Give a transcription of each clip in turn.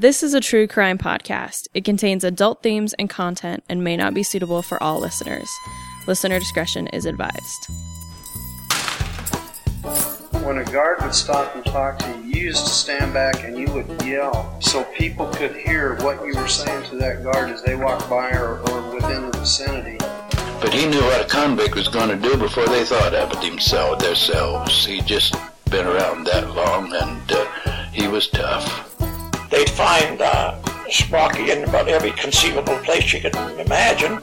This is a true crime podcast. It contains adult themes and content and may not be suitable for all listeners. Listener discretion is advised. When a guard would stop and talk to you, you used to stand back and you would yell so people could hear what you were saying to that guard as they walked by or, or within the vicinity. But he knew what a convict was going to do before they thought of it themselves, themselves. He just been around that long, and uh, he was tough. They'd find uh, Sprocky in about every conceivable place you could imagine,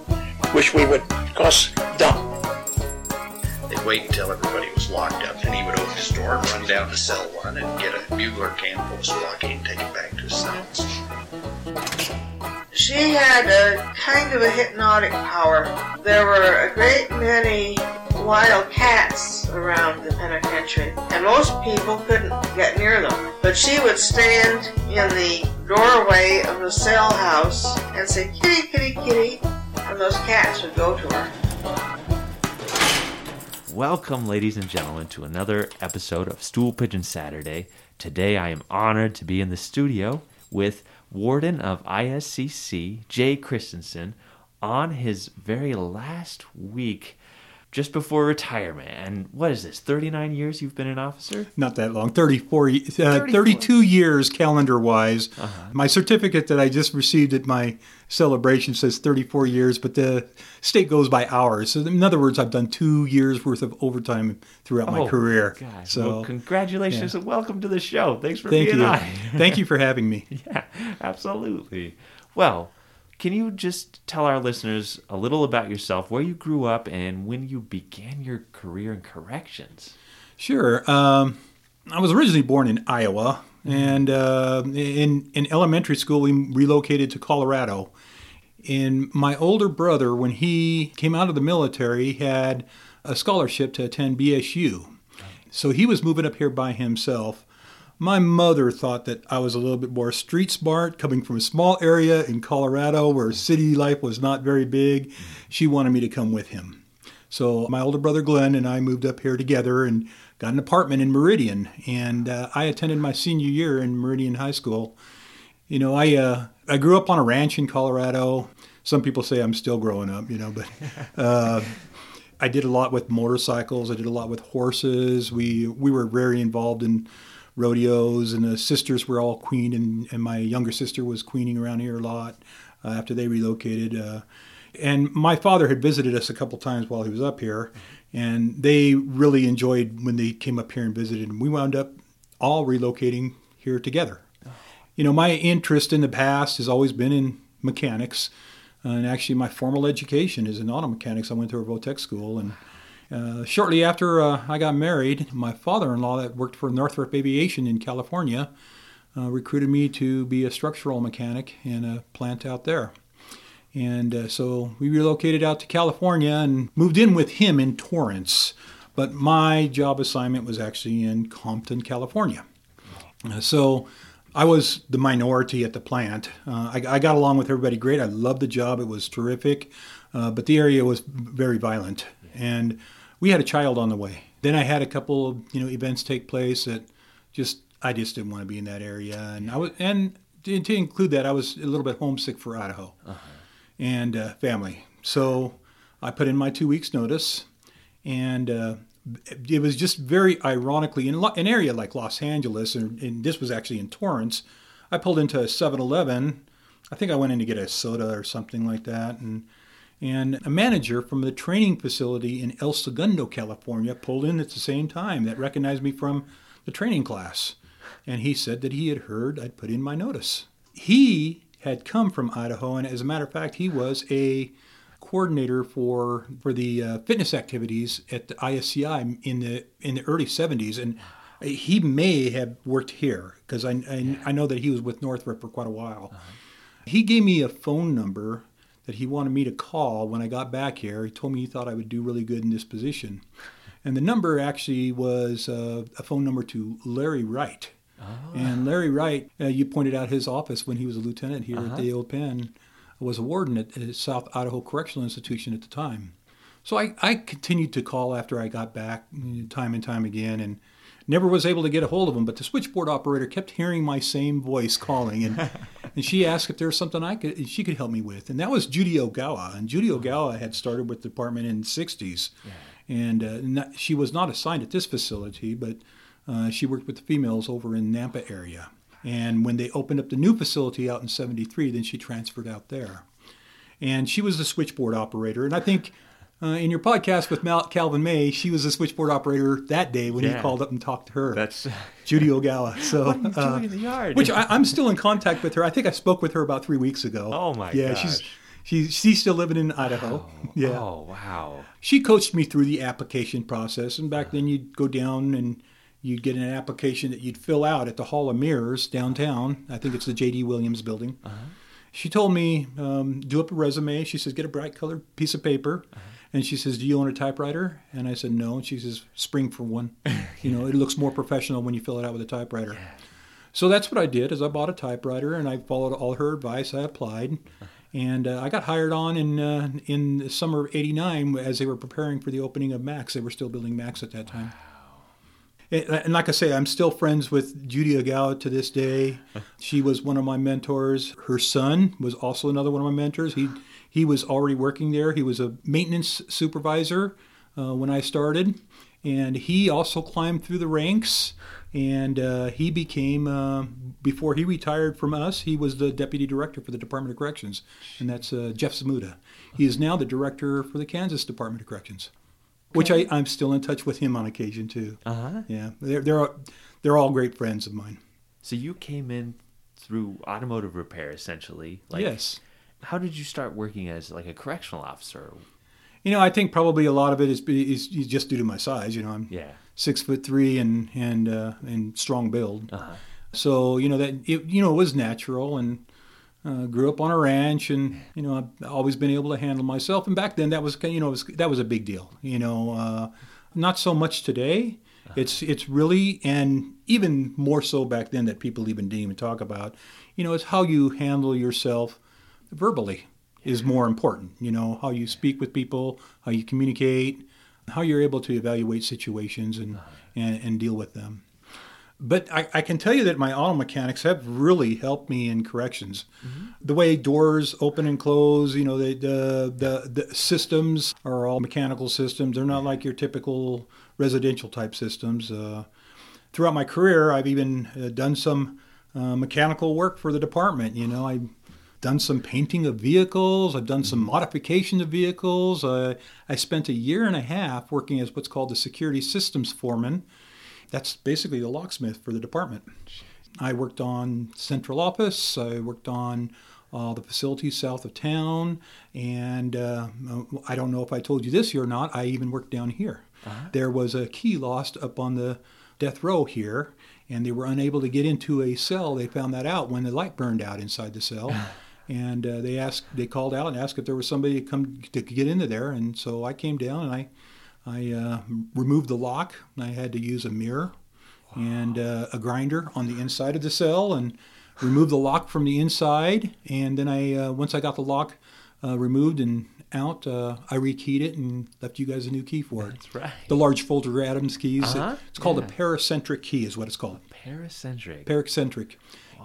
which we would, of course, dump. They'd wait until everybody was locked up, and he would open his door and run down to cell one and get a bugler can full of Sprocky and take it back to his cells. She had a kind of a hypnotic power. There were a great many wild cats around the penitentiary, and most people couldn't get near them. But she would stand in the doorway of the cell house and say, kitty, kitty, kitty, and those cats would go to her. Welcome, ladies and gentlemen, to another episode of Stool Pigeon Saturday. Today I am honored to be in the studio with Warden of ISCC, Jay Christensen, on his very last week just before retirement. And what is this, 39 years you've been an officer? Not that long, 34, uh, 32 years calendar wise. Uh-huh. My certificate that I just received at my celebration says 34 years, but the state goes by hours. So, in other words, I've done two years worth of overtime throughout my Oh, career. Gosh, so, well, congratulations yeah. and welcome to the show. Thanks for thank being you. on. thank you for having me. Yeah, absolutely. Well, can you just tell our listeners a little about yourself, where you grew up, and when you began your career in corrections? Sure. Um, I was originally born in Iowa, and uh, in in elementary school we relocated to Colorado. And my older brother, when he came out of the military, had a scholarship to attend BSU. So he was moving up here by himself. My mother thought that I was a little bit more street smart, coming from a small area in Colorado where city life was not very big. She wanted me to come with him. So my older brother Glenn and I moved up here together and got an apartment in Meridian. And uh, I attended my senior year in Meridian High School. You know, I uh, I grew up on a ranch in Colorado. Some people say I'm still growing up, you know, but uh, I did a lot with motorcycles. I did a lot with horses. We we were very involved in rodeos, and the sisters were all queen, and, and my younger sister was queening around here a lot uh, after they relocated. Uh, and my father had visited us a couple times while he was up here, and they really enjoyed when they came up here and visited. And we wound up all relocating here together. You know, my interest in the past has always been in mechanics, and actually, my formal education is in auto mechanics. I went to a Votech school, and uh, shortly after uh, I got married, my father-in-law that worked for Northrop Aviation in California uh, recruited me to be a structural mechanic in a plant out there. And uh, so we relocated out to California and moved in with him in Torrance. But my job assignment was actually in Compton, California. Uh, so I was the minority at the plant. Uh, I, I got along with everybody great. I loved the job, it was terrific. Uh, but the area was very violent. And we had a child on the way. Then I had a couple of you know events take place that just I just didn't want to be in that area, and I was and to, to include that I was a little bit homesick for Idaho and uh, family. So I put in my two weeks notice, and uh, it was just very ironically in an area like Los Angeles, and, and this was actually in Torrance. I pulled into a 7-Eleven. I think I went in to get a soda or something like that, and and a manager from the training facility in El Segundo, California, pulled in at the same time that recognized me from the training class. And he said that he had heard I'd put in my notice. He had come from Idaho, and as a matter of fact, he was a coordinator for for the uh, fitness activities at the ISCI in the in the early 70s, and he may have worked here because I, I, I know that he was with Northrop for quite a while. He gave me a phone number that he wanted me to call when I got back here. He told me he thought I would do really good in this position. And the number actually was uh, a phone number to Larry Wright. And Larry Wright, uh, you pointed out his office when he was a lieutenant here at the old pen, was a warden at the South Idaho Correctional Institution at the time. So I, I continued to call after I got back, time and time again, and Never was able to get a hold of him, but the switchboard operator kept hearing my same voice calling, and and she asked if there was something I could she could help me with, and that was Judy Ogawa, and Judy Ogawa had started with the department in the '60s, and uh, not, she was not assigned at this facility, but uh, she worked with the females over in Nampa area, and when they opened up the new facility out in '73, then she transferred out there, and she was the switchboard operator, and I think. Uh, in your podcast with Mal- Calvin May, she was a switchboard operator that day when Yeah. you called up and talked to her. That's Judy Ogawa. So, what are you uh, in the yard? which I, I'm still in contact with her. I think I spoke with her about three weeks ago. Oh, my Yeah, gosh. she's she's she's still living in Idaho. Yeah, Oh wow. she coached me through the application process. And back then, you'd go down and you'd get an application that you'd fill out at the Hall of Mirrors downtown. I think it's the J.D. Williams building. She told me, um, do up a resume. She says, get a bright colored piece of paper. And she says, do you own a typewriter? And I said, no. And she says, spring for one. you know, it looks more professional when you fill it out with a typewriter. So that's what I did. Is I bought a typewriter and I followed all her advice. I applied, and uh, I got hired on in uh, in the summer of '89 as they were preparing for the opening of Max. They were still building Max at that time. And, and like I say, I'm still friends with Judy Ogawa to this day. She was one of my mentors. Her son was also another one of my mentors. He he was already working there. He was a maintenance supervisor uh, when I started, and he also climbed through the ranks. And uh, he became uh, before he retired from us. He was the deputy director for the Department of Corrections, and that's uh, Jeff Zmuda. He is now the director for the Kansas Department of Corrections, which I, I'm still in touch with him on occasion too. Uh huh. Yeah, they're they're they're all great friends of mine. So you came in through automotive repair, essentially. Like, yes, How did you start working as like a correctional officer? you know I think probably a lot of it is is, is just due to my size. You know, I'm Yeah. six foot three and and uh, and strong build. Uh-huh. So you know that it you know it was natural and. Uh, grew up on a ranch, and you know I've always been able to handle myself. And back then, that was you know was, that was a big deal. You know, uh, not so much today. It's it's really and even more so back then that people even didn't even talk about. You know, it's how you handle yourself verbally is more important. You know, how you speak with people, how you communicate, how you're able to evaluate situations and and, and deal with them. But I, I can tell you that my auto mechanics have really helped me in corrections. The way doors open and close, you know, the, the the the systems are all mechanical systems. They're not like your typical residential type systems. Uh, throughout my career, I've even uh, done some uh, mechanical work for the department. You know, I've done some painting of vehicles. I've done some modification of vehicles. Uh, I spent a year and a half working as what's called the security systems foreman. That's basically the locksmith for the department. I worked on central office. I worked on uh, the facilities south of town, and uh, I don't know if I told you this or not. I even worked down here. There was a key lost up on the death row here, and they were unable to get into a cell. They found that out when the light burned out inside the cell. And uh, they asked, they called out and asked if there was somebody to come to get into there. And so I came down and I, I uh, removed the lock. I had to use a mirror and uh, a grinder on the inside of the cell and remove the lock from the inside. And then I, uh, once I got the lock uh, removed and out, uh, I rekeyed it and left you guys a new key for it. That's right. The large Folger Adams keys. Uh-huh. It's called Yeah. a paracentric key, is what it's called. Paracentric. Paracentric.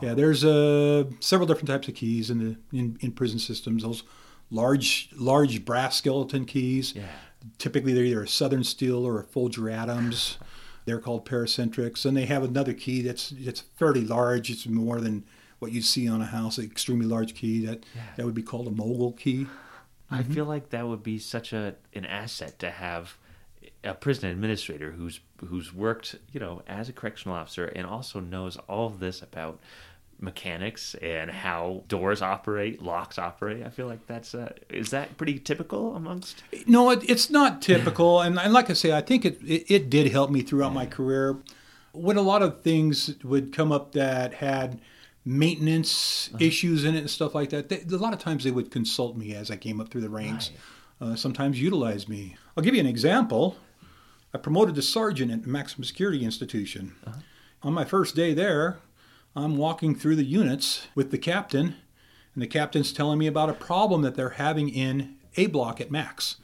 Yeah, there's uh, several different types of keys in the in, in prison systems. Those large large brass skeleton keys. Yeah. Typically, they're either a Southern Steel or a Folger Adams. They're called paracentrics, and they have another key that's it's fairly large. It's more than what you see on a house, an extremely large key. That that would be called a mogul key. I feel like that would be such a an asset to have a prison administrator who's who's worked, you know, as a correctional officer and also knows all this about mechanics and how doors operate, locks operate. I feel like that's uh, is that pretty typical amongst No, it, it's not typical, and, and like I say, I think it, it it did help me throughout my career. When a lot of things would come up that had maintenance issues in it and stuff like that, they, a lot of times they would consult me as I came up through the ranks. Uh, sometimes utilize me. I'll give you an example. I promoted to sergeant at Maximum Security Institution. On my first day there, I'm walking through the units with the captain, and the captain's telling me about a problem that they're having in A block at Max,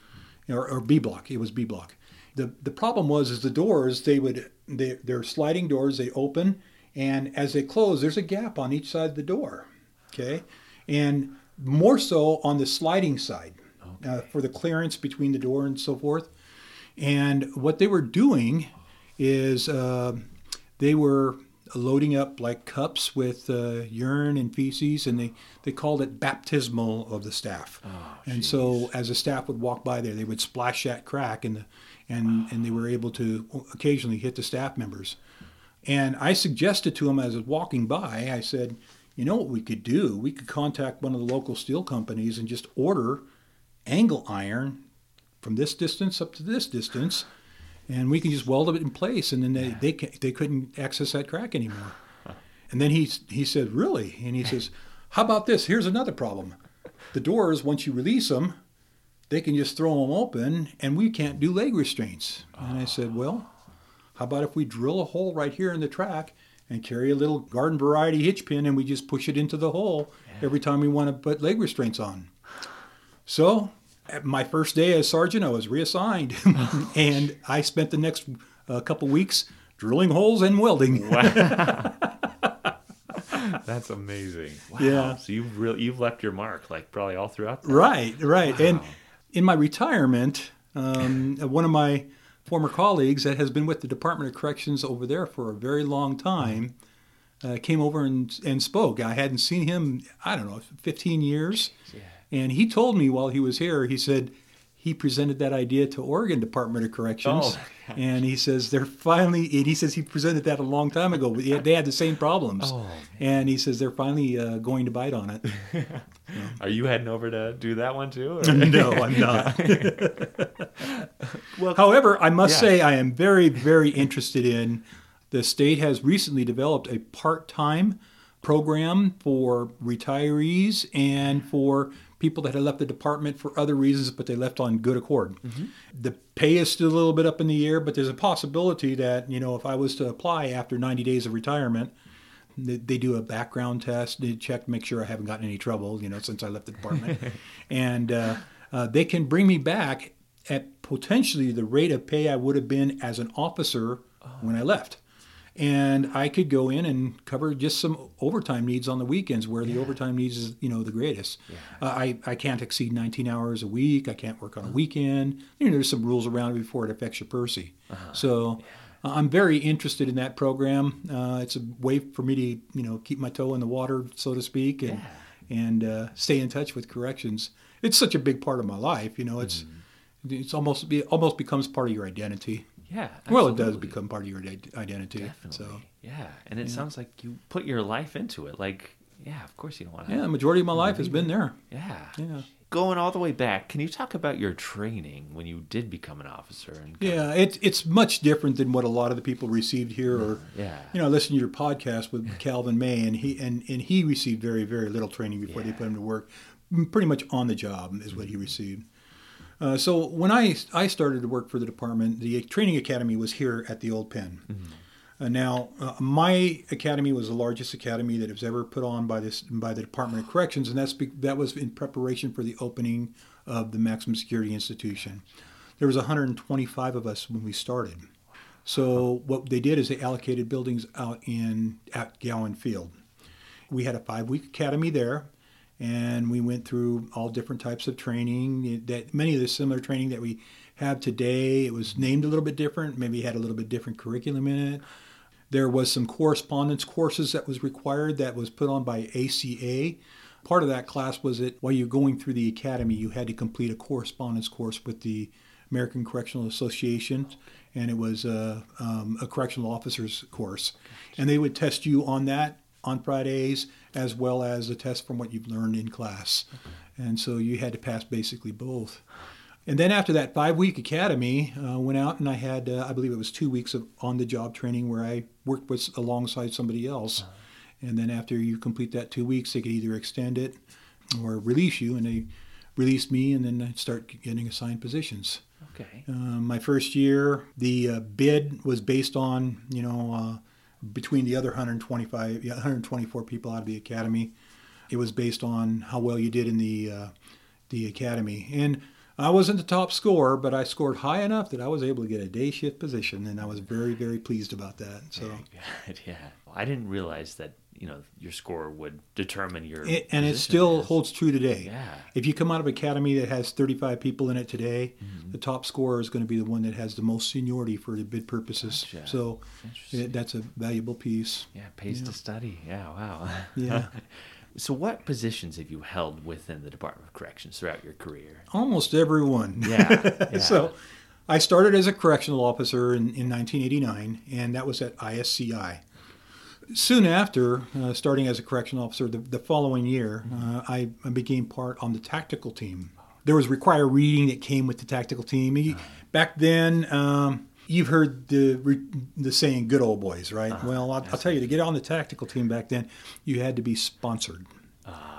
or, or B block. It was B block. the the problem was is the doors they would they, they're sliding doors they open and as they close there's a gap on each side of the door okay and more so on the sliding side uh, for the clearance between the door and so forth and what they were doing is uh, they were loading up like cups with uh, urine and feces, and they, they called it baptismal of the staff. and so as the staff would walk by there, they would splash that crack, and the, and and they were able to occasionally hit the staff members. And I suggested to him as I was walking by, I said, you know what we could do? We could contact one of the local steel companies and just order angle iron from this distance up to this distance, and we can just weld it in place, and then they they, they couldn't access that crack anymore. And then he he said, really? And he says, how about this? Here's another problem. The doors, once you release them, they can just throw them open, and we can't do leg restraints. And I said, ah. well, how about if we drill a hole right here in the track and carry a little garden variety hitch pin, and we just push it into the hole every time we want to put leg restraints on? So, my first day as sergeant, I was reassigned, and I spent the next uh, couple weeks drilling holes and welding. Wow. That's amazing. Wow. Yeah. So you've really you've left your mark, like probably all throughout. That. Right, right. And in my retirement, um, one of my former colleagues that has been with the Department of Corrections over there for a very long time uh, came over and, and spoke. I hadn't seen him, I don't know, 15 years. And he told me while he was here, he said he presented that idea to Oregon Department of Corrections. Oh, and he says they're finally, and he says he presented that a long time ago. but They had the same problems. Oh, and he says they're finally uh, going to bite on it. Are you heading over to do that one too? no, I'm not. well, However, I must Yeah. say I am very, very interested in the state has recently developed a part-time program for retirees and for people that had left the department for other reasons, but they left on good accord. The pay is still a little bit up in the air, but there's a possibility that you know if I was to apply after 90 days of retirement, they, they do a background test, they check to make sure I haven't gotten any trouble, you know, since I left the department, and uh, uh, they can bring me back at potentially the rate of pay I would have been as an officer when I left. And I could go in and cover just some overtime needs on the weekends where the overtime needs is, you know, the greatest. Uh, I, I can't exceed 19 hours a week. I can't work on a weekend. You know, there's some rules around it before it affects your PERSI. So uh, I'm very interested in that program. Uh, it's a way for me to, you know, keep my toe in the water, so to speak, and and uh, stay in touch with corrections. It's such a big part of my life. You know, it's it's almost it almost becomes part of your identity. Yeah. Well, it does become part of your identity. Definitely. So yeah, and it sounds like you put your life into it. Like, yeah, of course you don't want to. yeah, the majority of my life has been there. Yeah. Yeah. Going all the way back, can you talk about your training when you did become an officer? And Yeah, it, it's much different than what a lot of the people received here. Or mm-hmm, Yeah. you know, I listened to your podcast with Calvin May, and he and, and he received very very little training before they put him to work. Pretty much on the job is what he mm-hmm. received. Uh, so when I I started to work for the department, the training academy was here at the old pen. Uh, now, uh, my academy was the largest academy that was ever put on by this by the Department of Corrections, and that's be, that was in preparation for the opening of the maximum security institution. There was 125 of us when we started. So what they did is they allocated buildings out in at Gowen Field. We had a five-week academy there, and we went through all different types of training. That many of the similar training that we have today. It was named a little bit different. Maybe had a little bit different curriculum in it. There was some correspondence courses that was required that was put on by ACA. Part of that class was that while you're going through the academy, you had to complete a correspondence course with the American Correctional Association, and it was a, um, a correctional officers course. And they would test you on that on Fridays, as well as a test from what you've learned in class. And so you had to pass basically both. And then after that five week academy, uh, went out and I had, uh, I believe it was two weeks of on the job training where I worked with alongside somebody else. And then after you complete that two weeks, they could either extend it or release you. And they released me, and then I'd start getting assigned positions. Okay. Uh, my first year, the uh, bid was based on, you know, uh, between the other 125, yeah, 124 people out of the academy, it was based on how well you did in the uh, the academy. And I wasn't the top scorer, but I scored high enough that I was able to get a day shift position, and I was very, very pleased about that. So, Good, yeah. I didn't realize that you know your score would determine your. it, and it still as- holds true today. Yeah. If you come out of academy that has 35 people in it today, Mm-hmm. the top scorer is going to be the one that has the most seniority for the bid purposes. Gotcha. So, it, that's a valuable piece. Yeah, pays Yeah. to study. Yeah, wow. Yeah. so, what positions have you held within the Department of Corrections throughout your career? Almost everyone. Yeah, yeah. so I started as a correctional officer in, in 1989, and that was at ISCI. Soon after, uh, starting as a correction officer the, the following year, uh, I, I became part on the tactical team. There was required reading that came with the tactical team. You- Back then, um, you've heard the re- the saying "good old boys," right? well, I'll, I'll tell you, to get on the tactical team back then, you had to be sponsored.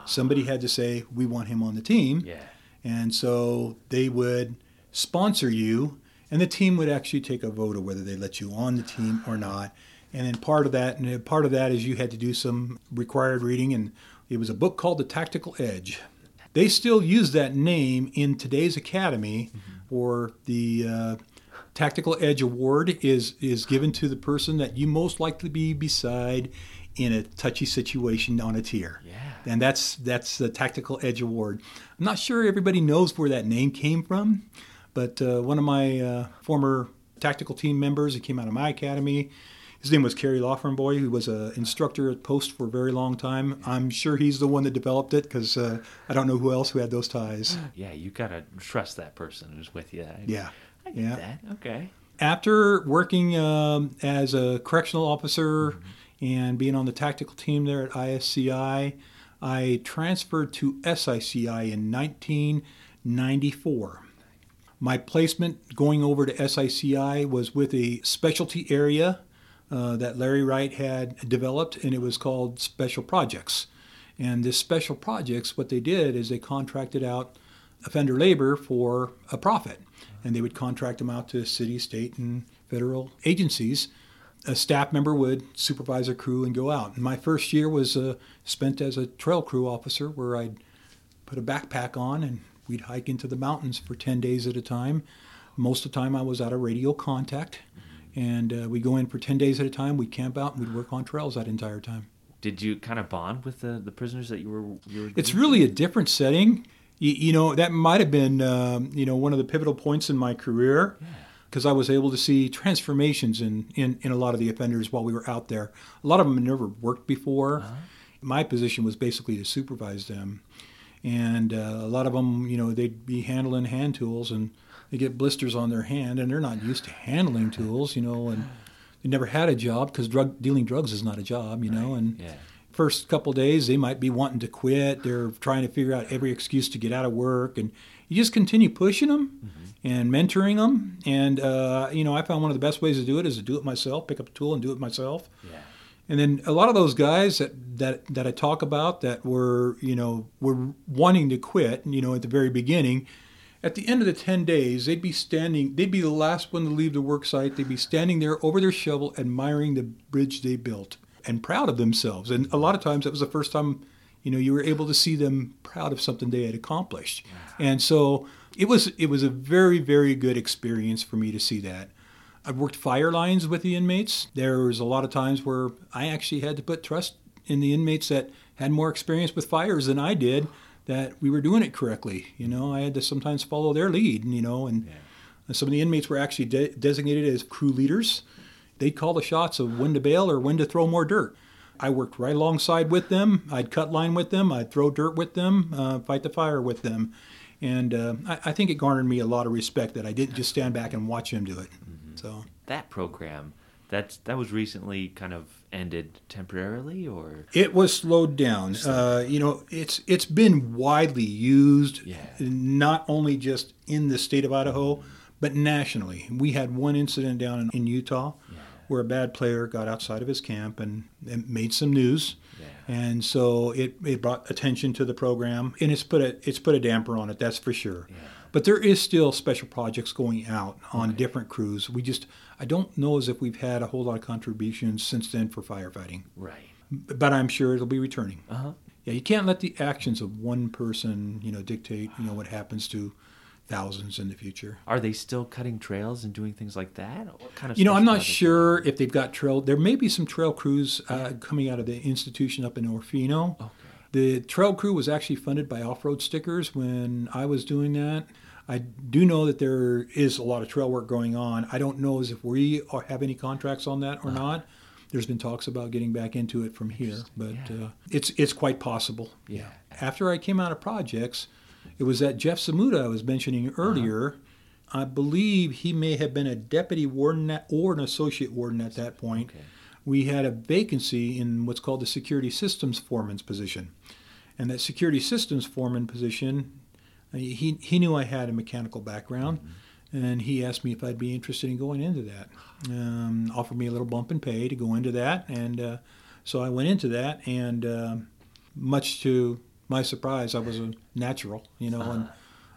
Somebody had to say, "We want him on the team." Yeah. And so they would sponsor you, and the team would actually take a vote of whether they let you on the team or not. And then part of that, and part of that is you had to do some required reading, and it was a book called The Tactical Edge. They still use that name in today's academy, or the uh, Tactical Edge Award is is given to the person that you most likely be beside in a touchy situation on a tier. Yeah. And that's that's the Tactical Edge Award. I'm not sure everybody knows where that name came from, but uh, one of my uh, former tactical team members, he came out of my academy. His name was Kerry Boy, who was an instructor at Post for a very long time. I'm sure he's the one that developed it because uh, I don't know who else who had those ties. Yeah, you gotta trust that person who's with you. I- Yeah. I get Yeah. that. Okay. after working um, as a correctional officer and being on the tactical team there at ISCI, I transferred to SICI in 1994. My placement going over to SICI was with a specialty area uh, that Larry Wright had developed, and it was called Special Projects. And this Special Projects, what they did is they contracted out offender labor for a profit, and they would contract them out to city, state, and federal agencies. A staff member would supervise a crew and go out. And my first year was uh, spent as a trail crew officer, where I'd put a backpack on and we'd hike into the mountains for 10 days at a time. Most of the time, I was out of radio contact, and uh, we'd go in for 10 days at a time. We'd camp out and we'd work on trails that entire time. Did you kind of bond with the, the prisoners that you were you were? It's really a different setting. You, you know, that might have been, um, you know, one of the pivotal points in my career because I was able to see transformations in, in, in a lot of the offenders while we were out there. A lot of them had never worked before. My position was basically to supervise them. And uh, a lot of them, you know, they'd be handling hand tools and they get blisters on their hand and they're not used to handling tools, you know, and they never had a job because drug dealing drugs is not a job, you know, and Yeah. first couple days they might be wanting to quit they're trying to figure out every excuse to get out of work and you just continue pushing them and mentoring them and uh, you know i found one of the best ways to do it is to do it myself pick up a tool and do it myself Yeah. and then a lot of those guys that, that, that I talk about that were, you know, were wanting to quit, you know, at the very beginning, at the end of the 10 days, they'd be standing, they'd be the last one to leave the work site. They'd be standing there over their shovel, admiring the bridge they built and proud of themselves. And a lot of times that was the first time, you know, you were able to see them proud of something they had accomplished. And so it was, it was a very, very good experience for me to see that. I've worked fire lines with the inmates. There was a lot of times where I actually had to put trust in the inmates that had more experience with fires than I did, that we were doing it correctly. You know, I had to sometimes follow their lead, you know, and some of the inmates were actually de- designated as crew leaders. They'd call the shots of when to bail or when to throw more dirt. I worked right alongside with them. I'd cut line with them. I'd throw dirt with them, uh, fight the fire with them. And uh, I, I think it garnered me a lot of respect that I didn't just stand back and watch them do it. So That program, that's that was recently kind of ended temporarily, or it was slowed down. Uh, you know, it's it's been widely used, Yeah. not only just in the state of Idaho, but nationally. We had one incident down in, in Utah where a bad player got outside of his camp and, and made some news. Yeah. And so it, it brought attention to the program, and it's put a it's put a damper on it. That's for sure. But there is still special projects going out on different crews. We just I don't know as if we've had a whole lot of contributions since then for firefighting right? but I'm sure it'll be returning. Uh huh. Yeah, you can't let the actions of one person, you know, dictate, you know, what happens to thousands in the future. Are they still cutting trails and doing things like that? What kind of You know, I'm not sure if they've got trail. There may be some trail crews uh, coming out of the institution up in Orofino. Okay. The trail crew was actually funded by Off Road Stickers when I was doing that. I do know that there is a lot of trail work going on. I don't know as if we are, have any contracts on that or not. There's been talks about getting back into it from here, but uh, it's it's quite possible. Yeah. After I came out of projects, it was that Jeff Zmuda I was mentioning earlier. I believe he may have been a deputy warden or an associate warden at that point. Okay. We had a vacancy in what's called the security systems foreman's position. And that security systems foreman position, uh, he, he knew I had a mechanical background, and he asked me if I'd be interested in going into that. Um, offered me a little bump in pay to go into that, and uh, so I went into that, and um much to my surprise, I was a natural, you know, and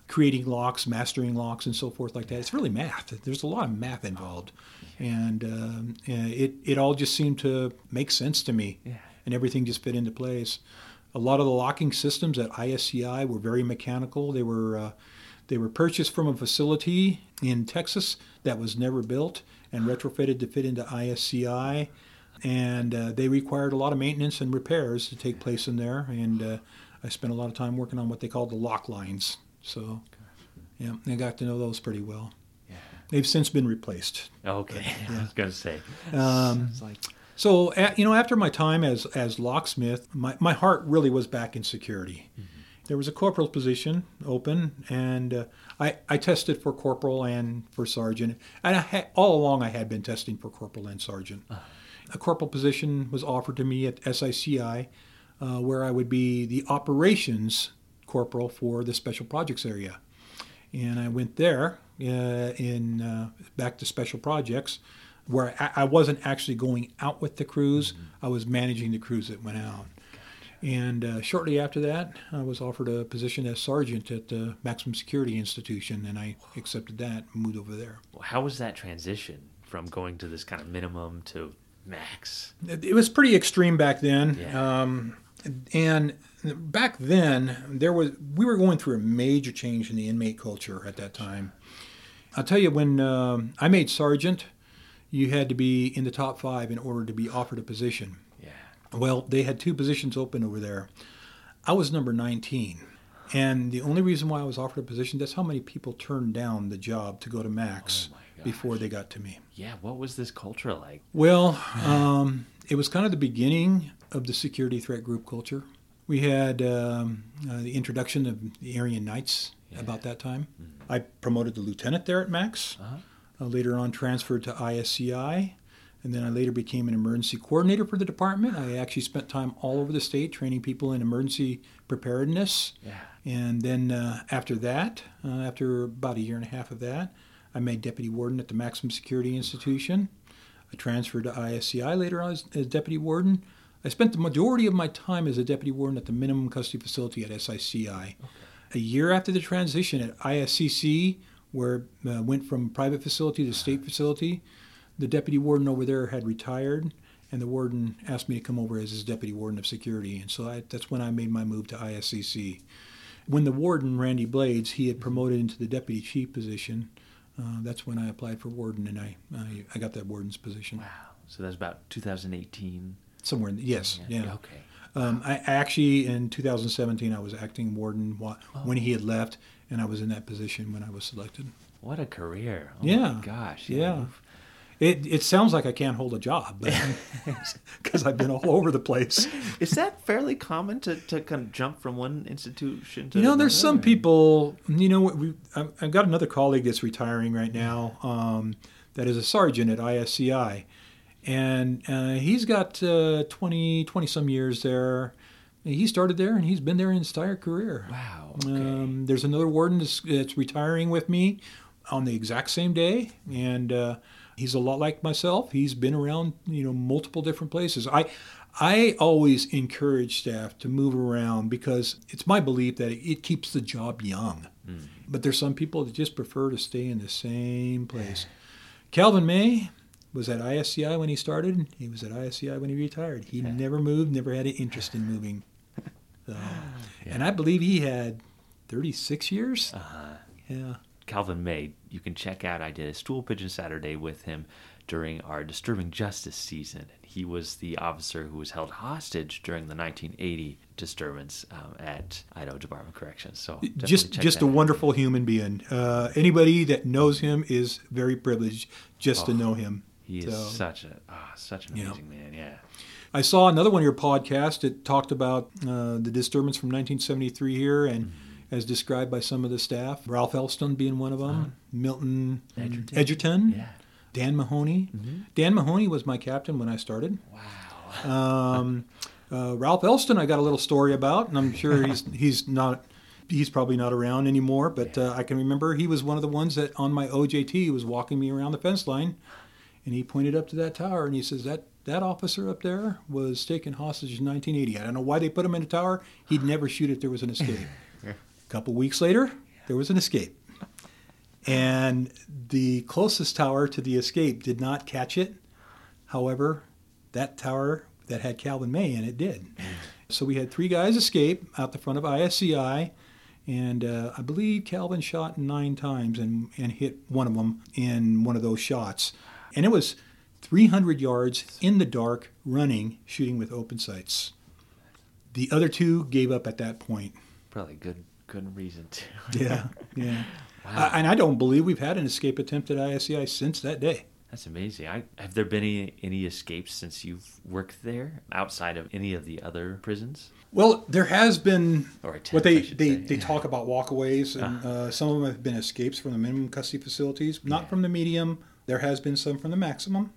creating locks, mastering locks, and so forth like that. It's really math. There's a lot of math involved, and um, uh, it it all just seemed to make sense to me, Yeah. and everything just fit into place. A lot of the locking systems at ISCI were very mechanical. They were uh, they were purchased from a facility in Texas that was never built and retrofitted to fit into ISCI, and uh, they required a lot of maintenance and repairs to take place in there. And uh, I spent a lot of time working on what they called the lock lines. So, yeah, I got to know those pretty well. Yeah. They've since been replaced. Okay. I was gonna say. Um, it's like So, a- you know, after my time as as locksmith, my, my heart really was back in security. There was a corporal position open, and uh, I, I tested for corporal and for sergeant. And I had, all along, I had been testing for corporal and sergeant. A corporal position was offered to me at SICI, uh, where I would be the operations corporal for the special projects area and I went there uh, in uh, back to special projects, where I, I wasn't actually going out with the crews. I was managing the crews that went out. And uh, shortly after that, I was offered a position as sergeant at the Maximum Security Institution, and I accepted that and moved over there. how was that transition from going to this kind of minimum to max? It it was pretty extreme back then. Yeah. Um, and back then, there was we were going through a major change in the inmate culture at that time. I'll tell you, when um, I made sergeant, you had to be in the top five in order to be offered a position. Yeah. Well, they had two positions open over there. I was number 19. And the only reason why I was offered a position, that's how many people turned down the job to go to Max Oh before they got to me. Yeah. What was this culture like? Well, um, it was kind of the beginning of the security threat group culture. We had um, uh, the introduction of the Aryan Knights about that time. I promoted the lieutenant there at Max. Uh-huh. Uh, later on, transferred to ISCI. And then I later became an emergency coordinator for the department. I actually spent time all over the state training people in emergency preparedness. Yeah. And then uh, after that, uh, after about a year and a half of that, I made deputy warden at the Maximum Security Institution. I transferred to ISCI later on as, as deputy warden. I spent the majority of my time as a deputy warden at the minimum custody facility at SICI. Okay. A year after the transition at ISCC, where uh, went from private facility to state facility, the deputy warden over there had retired, and the warden asked me to come over as his deputy warden of security. And so I, that's when I made my move to ISCC. When the warden, Randy Blades, he had promoted into the deputy chief position, uh, that's when I applied for warden, and I, I, I got that warden's position. Wow. So that's about 2018. Somewhere in the, yes, yeah. Okay. Um, I actually in 2017 I was acting warden wa- when he had left, and I was in that position when I was selected. What a career. Oh Yeah. My gosh. Yeah. you've- It it sounds like I can't hold a job, because I've been all over the place. Is that fairly common to, to kind of jump from one institution to You know, there's some people. You know, we, I've I've got another colleague that's retiring right now. Um, that is a sergeant at ISCI, and uh, he's got uh, 20 20 some years there. He started there, and he's been there his entire career. Wow. Okay. Um, there's another warden that's, that's retiring with me on the exact same day, and uh, he's a lot like myself. He's been around, you know, multiple different places. I, I always encourage staff to move around because it's my belief that it, it keeps the job young. But there's some people that just prefer to stay in the same place. Calvin May was at ISCI when he started. He was at ISCI when he retired. He never moved, never had an interest in moving. So, And I believe he had 36 years. uh-huh. Yeah. Calvin May, you can check out. I did a stool pigeon Saturday with him during our disturbing justice season. He was the officer who was held hostage during the 1980 disturbance um, at Idaho Department of Corrections. So just just a out. wonderful human being. Uh, anybody that knows him is very privileged just to Oh, know him. He is such a ah, such an Yeah. amazing man. Yeah. I saw another one of your podcasts It talked about uh, the disturbance from 1973 here, and Mm-hmm. as described by some of the staff, Ralph Elston being one of them, Milton Edgerton. Edgerton, Yeah. Dan Mahoney. Dan Mahoney was my captain when I started. Wow. Um, uh, Ralph Elston, I got a little story about, and I'm sure he's he's not. He's probably not around anymore, but uh, I can remember he was one of the ones that on my OJT was walking me around the fence line, and he pointed up to that tower and he says that that officer up there was taken hostage in 1980. I don't know why they put him in a tower. He'd never shoot if there was an escape. a couple weeks later, there was an escape, and the closest tower to the escape did not catch it. However, that tower that had Calvin May in it did. So we had three guys escape out the front of ISCI, and uh, I believe Calvin shot nine times and, and hit one of them in one of those shots. And it was 300 yards in the dark, running, shooting with open sights. The other two gave up at that point. Probably good good reason to. Yeah, yeah. Wow. Uh, and I don't believe we've had an escape attempt at ISCI since that day. That's amazing. I, have there been any, any escapes since you've worked there outside of any of the other prisons? Well, there has been Or attempts, what I they they, they talk about walkaways, and uh, some of them have been escapes from the minimum custody facilities, not from the medium. There has been some from the maximum.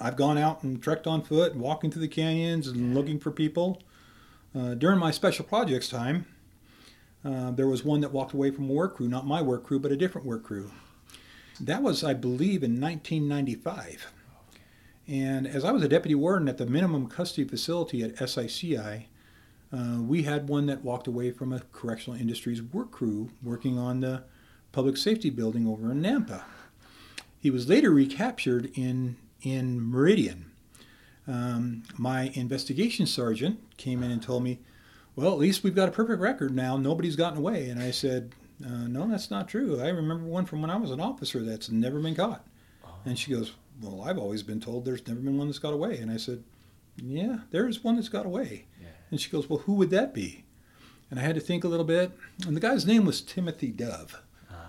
I've gone out and trekked on foot, walking through the canyons and looking for people. Uh, during my special projects time, uh, there was one that walked away from a work crew, not my work crew, but a different work crew. That was, I believe, in 1995. And as I was a deputy warden at the minimum custody facility at SICI, uh, we had one that walked away from a correctional industries work crew working on the public safety building over in Nampa. He was later recaptured in in Meridian. Um, my investigation sergeant came in and told me, "Well, at least we've got a perfect record now. Nobody's gotten away." And I said, uh, "No, that's not true. I remember one from when I was an officer that's never been caught." And she goes, "Well, I've always been told there's never been one that's got away." And I said, "Yeah, there is one that's got away." And she goes, Well, who would that be? And I had to think a little bit. And the guy's name was Timothy Dove.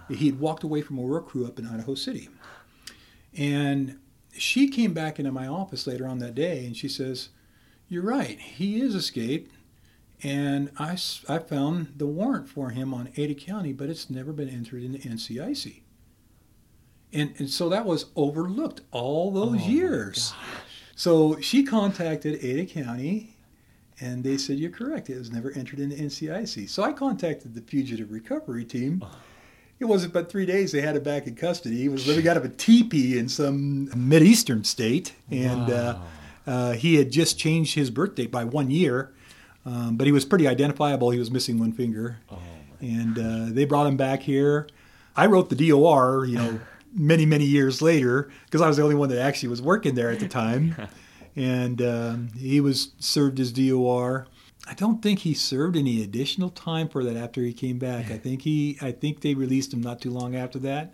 He had walked away from a work crew up in Idaho City. And she came back into my office later on that day and she says, You're right, he is escaped. And I, I found the warrant for him on Ada County, but it's never been entered into NCIC. And, and so that was overlooked all those oh years. So she contacted Ada County and they said, You're correct. It was never entered into NCIC. So I contacted the fugitive recovery team. Uh-huh. It wasn't but three days they had it back in custody. He was living out of a teepee in some Mideastern state. And uh, uh, he had just changed his birth date by one year. Um, but he was pretty identifiable. He was missing one finger. and uh, they brought him back here. I wrote the DOR, you know, many, many years later, because I was the only one that actually was working there at the time and um, he was served his DOR. I don't think he served any additional time for that after he came back. I think he, I think they released him not too long after that.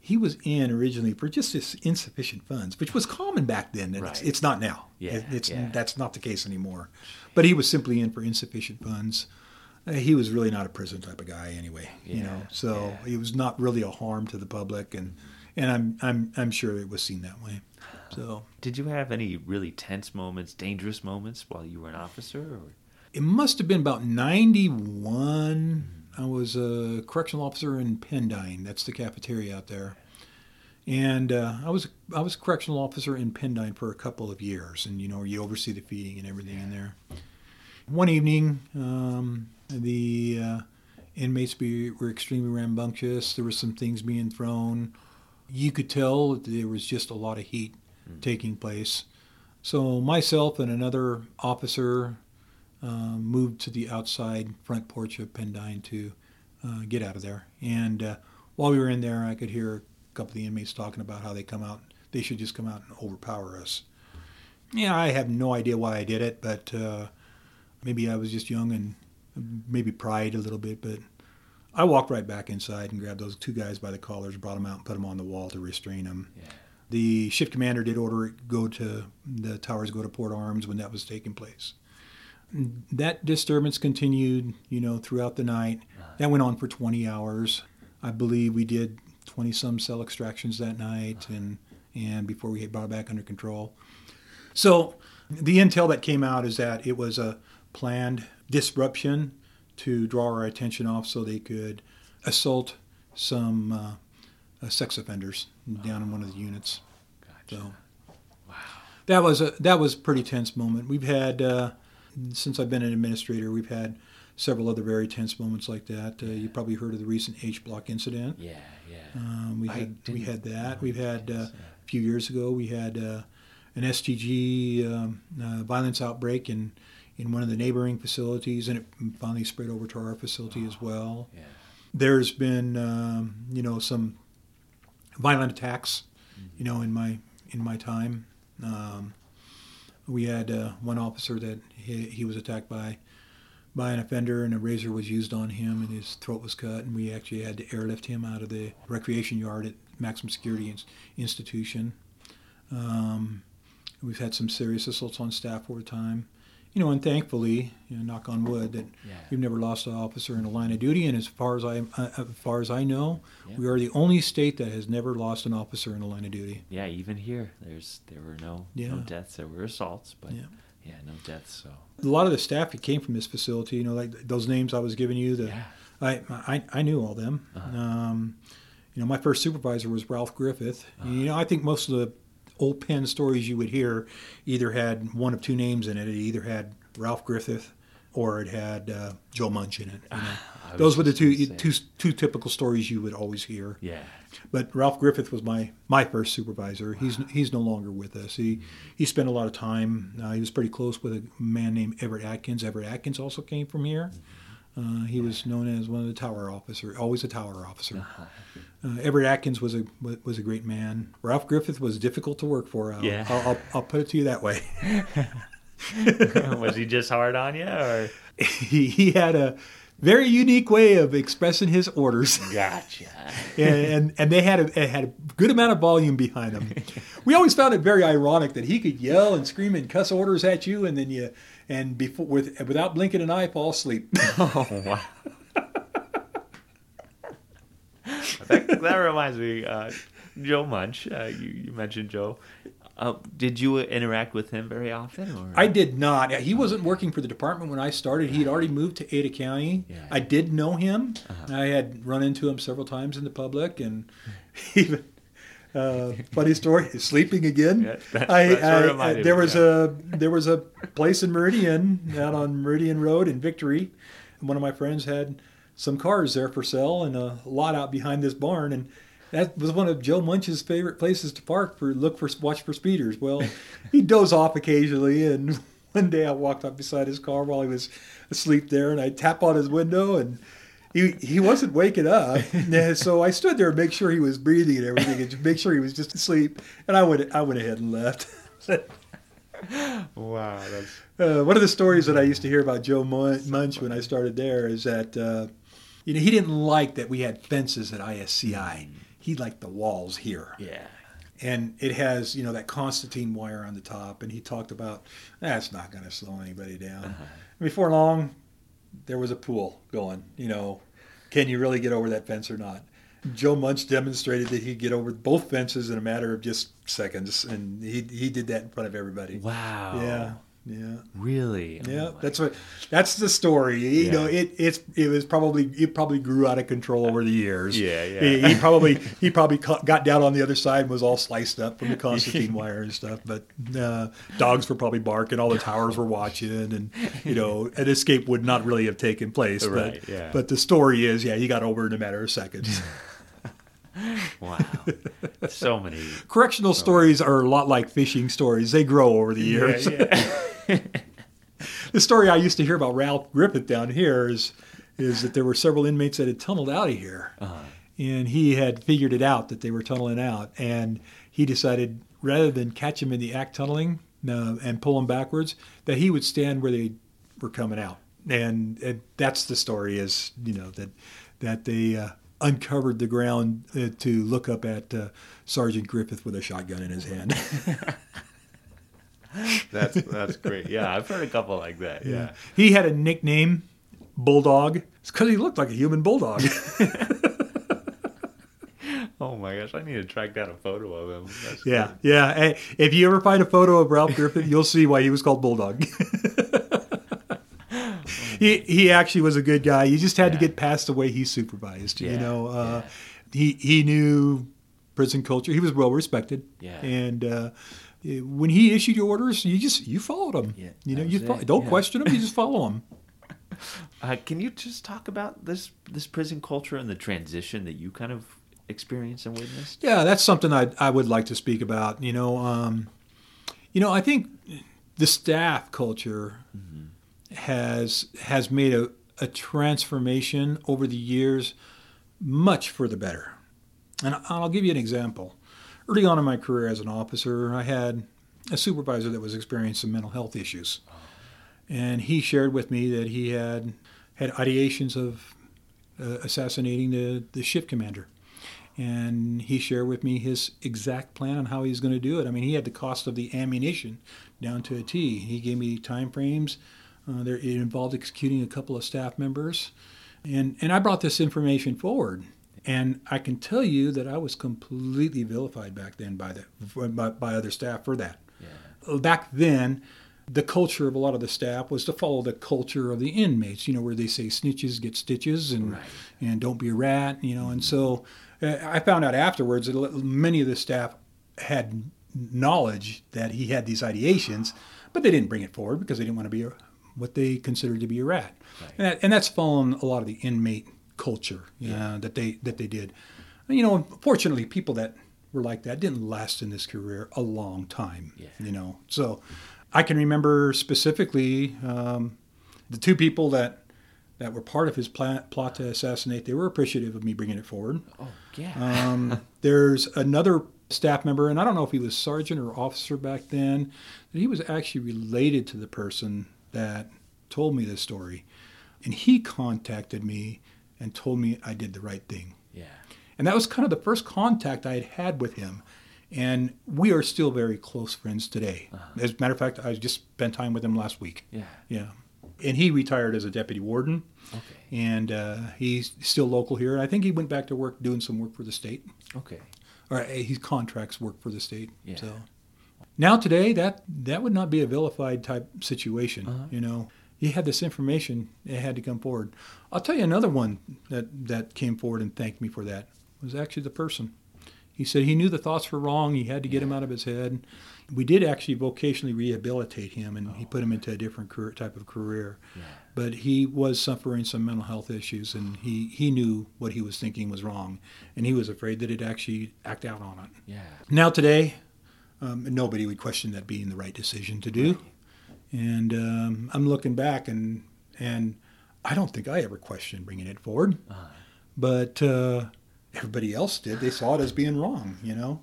He was in originally for just this insufficient funds, which was common back then. and It's, Right. it's not now. Yeah, It- it's yeah. that's not the case anymore. But he was simply in for insufficient funds. Uh, he was really not a prison type of guy anyway. Yeah, you know, so yeah. he was not really a harm to the public, and and I'm I'm I'm sure it was seen that way. So. Did you have any really tense moments, dangerous moments while you were an officer? Or? It must have been about 91. I was a correctional officer in Pendine. That's the cafeteria out there. And uh, I was I was a correctional officer in Pendine for a couple of years, and you know you oversee the feeding and everything in there. One evening, um, the uh, inmates be, were extremely rambunctious. There were some things being thrown. You could tell that there was just a lot of heat taking place. So myself and another officer uh, moved to the outside front porch of Pendine to uh, get out of there. And uh, while we were in there, I could hear a couple of the inmates talking about how they come out, they should just come out and overpower us. Yeah, I have no idea why I did it, but uh, maybe I was just young and maybe pride a little bit. But I walked right back inside and grabbed those two guys by the collars, brought them out, and put them on the wall to restrain them. Yeah. The shift commander did order it go to the towers go to port arms when that was taking place. That disturbance continued, you know, throughout the night. That went on for 20 hours. I believe we did 20 some cell extractions that night, and and before we brought it back under control. So the intel that came out is that it was a planned disruption to draw our attention off so they could assault some uh, uh, sex offenders down in one of the units. Gotcha. So that was a that was a pretty tense moment. We've had uh, since I've been an administrator, we've had several other very tense moments like that. Uh, you probably heard of the recent H block incident. Yeah, yeah. Um, we I had we had that. We've had uh, yeah. a few years ago. We had uh, an STG um, uh, violence outbreak in in one of the neighboring facilities, and it finally spread over to our facility as well. Yeah. There's been um, you know some violent attacks, Mm-hmm. you know, in my in my time. Um, we had uh, one officer that he, he was attacked by by an offender, and a razor was used on him, and his throat was cut, and we actually had to airlift him out of the recreation yard at maximum security ins- institution. Um, we've had some serious assaults on staff over time. You know, and thankfully, you know, knock on wood, that Yeah. we've never lost an officer in a line of duty. And as far as I, uh, as far as I know, Yeah. we are the only state that has never lost an officer in a line of duty. Yeah, even here, there's there were no no deaths. There were assaults, but Yeah. no deaths. So A lot of the staff that came from this facility, you know, like those names I was giving you, the yeah, I, I I knew all them. Uh-huh. Um, you know, my first supervisor was Ralph Griffith. You know, I think most of the old pen stories you would hear either had one of two names in it. It either had Ralph Griffith or it had uh, Joe Munch in it. You know. Those were the two, two two typical stories you would always hear. yeah, But Ralph Griffith was my, my first supervisor. He's he's no longer with us. He he spent a lot of time. Uh, he was pretty close with a man named Everett Atkins. Everett Atkins also came from here. Uh, he was known as one of the tower officer, always a tower officer. Uh, Everett Atkins was a was a great man. Ralph Griffith was difficult to work for. I'll, Yeah. I'll, I'll, I'll put it to you that way. was he just hard on you or? he, he had a very unique way of expressing his orders. Gotcha. and, and and they had a had a good amount of volume behind them. We always found it very ironic that he could yell and scream and cuss orders at you, and then you and before with without blinking an eye fall asleep. Oh wow. that, that reminds me, uh, Joe Munch. Uh, you, you mentioned Joe. Uh, did you interact with him very often? Or? I did not. He wasn't working for the department when I started. He had already moved to Ada County. Yeah. I did know him. I had run into him several times in the public, and even. Uh, funny story. Sleeping again. Yeah, that- I, what I- it there was yeah. a there was a place in Meridian out on Meridian Road in Victory. And one of my friends had some cars there for sale and a lot out behind this barn, and that was one of Joe Munch's favorite places to park for look for watch for speeders. Well, he doze off occasionally, and one day I walked up beside his car while he was asleep there, and I tap on his window and. He, he wasn't waking up, so I stood there and make sure he was breathing and everything, and make sure he was just asleep. And I went I went ahead and left. Wow, that's Uh, one of the stories that I used to hear about Joe Mun- Munch when I started there is that uh, you know he didn't like that we had fences at ISCI. He liked the walls here, yeah. and it has you know that Constantine wire on the top. And he talked about that's not going to slow anybody down. Uh-huh. Before long, there was a pool going. You know, can you really get over that fence or not? Joe Munch demonstrated that he'd get over both fences in a matter of just seconds, and he he did that in front of everybody. Wow. Yeah, yeah. Really? Oh Yeah, my that's what that's the story. You Yeah. know, it it's it was probably it probably grew out of control over the years. Yeah, yeah. He, he probably he probably got down on the other side and was all sliced up from the Constantine wire and stuff. But uh, dogs were probably barking, all the towers were watching, and you know, an escape would not really have taken place. Right, But yeah. but the story is, yeah, he got over in a matter of seconds. Wow. so many. Correctional stories are a lot like fishing stories; they grow over the years. Yeah, the story I used to hear about Ralph Griffith down here is is that there were several inmates that had tunneled out of here, Uh-huh. and he had figured it out that they were tunneling out, and he decided rather than catch them in the act tunneling uh, and pull them backwards, that he would stand where they were coming out, and, and that's the story is you know that that they uh, uncovered the ground uh, to look up at uh, Sergeant Griffith with a shotgun in his hand. That's that's great. Yeah, I've heard a couple like that. Yeah. He had a nickname, Bulldog. It's because he looked like a human bulldog. Oh my gosh, I need to track down a photo of him. That's yeah, good. yeah. Hey, If you ever find a photo of Ralph Griffith, you'll see why he was called Bulldog. he he actually was a good guy. You just had to get past the way he supervised. You know, uh, he he knew prison culture. He was well respected. Yeah. and. Uh, when he issued your orders, you just you followed him. Yeah, you know, you was fo- it, don't yeah. question him. You just follow him. Uh, can you just talk about this this prison culture and the transition that you kind of experienced and witnessed? Yeah, that's something I I would like to speak about. You know, um, you know, I think the staff culture has has made a, a transformation over the years, much for the better. And I'll give you an example. Early on in my career as an officer, I had a supervisor that was experiencing some mental health issues, and he shared with me that he had had ideations of uh, assassinating the the ship commander and he shared with me his exact plan on how he's going to do it. I mean, he had the cost of the ammunition down to a T. He gave me time frames. Uh, there, it involved executing a couple of staff members, and and I brought this information forward. And I can tell you that I was completely vilified back then by the by, by other staff for that. Back then, the culture of a lot of the staff was to follow the culture of the inmates. You know, where they say snitches get stitches, and Right. and don't be a rat. You know, and so uh, I found out afterwards that many of the staff had knowledge that he had these ideations, but they didn't bring it forward because they didn't want to be a, what they considered to be a rat, and, that, and that's following a lot of the inmate culture yeah. that they that they did. You know, fortunately, people that were like that didn't last in this career a long time. Yeah. You know, so I can remember specifically um, the two people that that were part of his pla- plot to assassinate. They were appreciative of me bringing it forward. Oh yeah. Um, there's another staff member, and I don't know if he was sergeant or officer back then, that he was actually related to the person that told me this story. And he contacted me and told me I did the right thing. yeah. And that was kind of the first contact I had had with him. And we are still very close friends today. As a matter of fact, I just spent time with him last week. Yeah. Yeah. And he retired as a deputy warden, Okay. and uh, he's still local here. I think he went back to work doing some work for the state Okay. or uh, his contracts work for the state. Yeah. So now today, that that would not be a vilified type situation. Uh-huh. You know, he had this information; it had to come forward. I'll tell you another one that that came forward and thanked me for that was actually the person. He said he knew the thoughts were wrong. He had to get them out of his head. We did actually vocationally rehabilitate him, and he put him into a different career, type of career. Yeah. But he was suffering some mental health issues, and he, he knew what he was thinking was wrong, and he was afraid that it'd actually act out on it. Yeah. Now today, um, nobody would question that being the right decision to do, and um, I'm looking back and and I don't think I ever questioned bringing it forward, but uh, everybody else did. They saw it as being wrong, you know.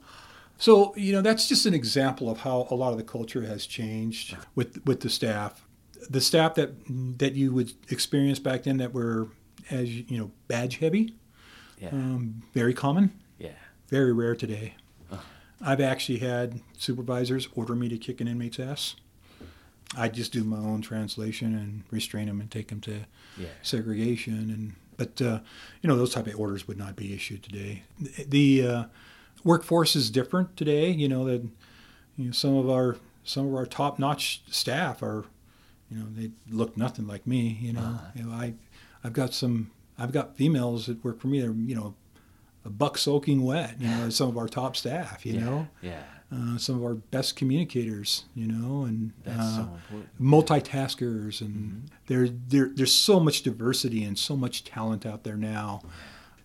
So you know that's just an example of how a lot of the culture has changed with with the staff. The staff that that you would experience back then that were as you know badge heavy, Yeah. um, very common yeah. very rare today. I've actually had supervisors order me to kick an inmate's ass. I just do my own translation and restrain them and take them to Yeah. segregation. And but uh, you know those type of orders would not be issued today. The uh, workforce is different today. You know that you know, some of our some of our top notch staff are you know they look nothing like me. You know, you know I I've got some I've got females that work for me. They're you know a buck soaking wet. You know, some of our top staff. You yeah. know, Yeah. Uh, some of our best communicators. You know, and uh, so multitaskers, and there, there there's so much diversity and so much talent out there now.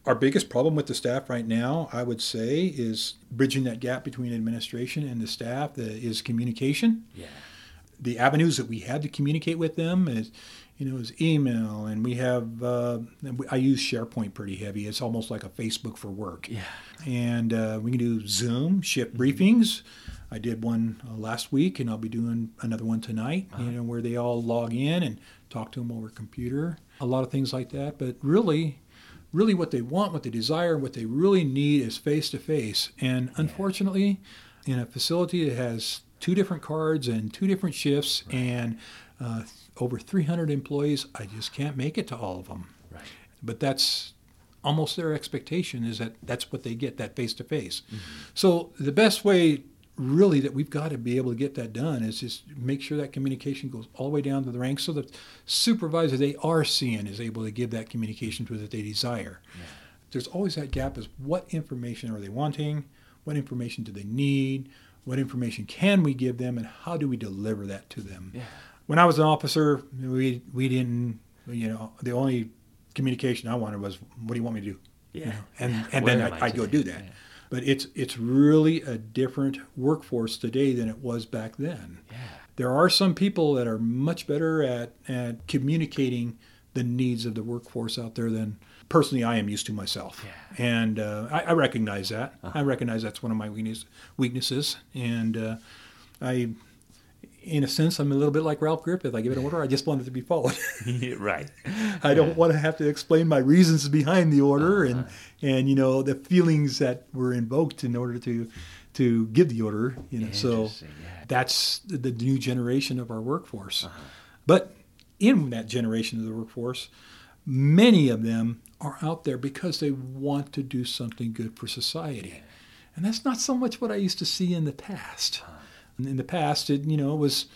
Our biggest problem with the staff right now, I would say, is bridging that gap between administration and the staff. That is communication Yeah. the avenues that we had to communicate with them is, you know, is email, and we have. Uh, I use SharePoint pretty heavy. It's almost like a Facebook for work. Yeah. And uh, we can do Zoom shift briefings. I did one uh, last week, and I'll be doing another one tonight. You know, where they all log in and talk to them over computer. A lot of things like that. But really, really what they want, what they desire, what they really need is face to face. And unfortunately, in a facility that has two different cards and two different shifts and uh, over 300 employees, I just can't make it to all of them. Right. But that's almost their expectation is that that's what they get that face to face. So the best way really that we've got to be able to get that done is just make sure that communication goes all the way down to the ranks so that supervisor they are seeing is able to give that communication to that they desire. There's always that gap is what information are they wanting? What information do they need? What information can we give them and how do we deliver that to them? Yeah. When I was an officer, we we didn't you know, the only communication I wanted was what do you want me to do? Yeah. You know, and and Where then I'd, I I'd go do that. Yeah. But it's it's really a different workforce today than it was back then. Yeah. There are some people that are much better at, at communicating the needs of the workforce out there than personally I am used to myself. Yeah. And uh, I, I recognize that. I recognize that's one of my weakness, weaknesses. And uh, I, in a sense, I'm a little bit like Ralph Griffith. I give it an order, I just want it to be followed. right. I don't want to have to explain my reasons behind the order uh-huh. and and you know the feelings that were invoked in order to to give the order. You know, so yeah. that's the, the new generation of our workforce. Uh-huh. But in that generation of the workforce, many of them are out there because they want to do something good for society, and that's not so much what I used to see in the past. Uh-huh. In the past, it you know was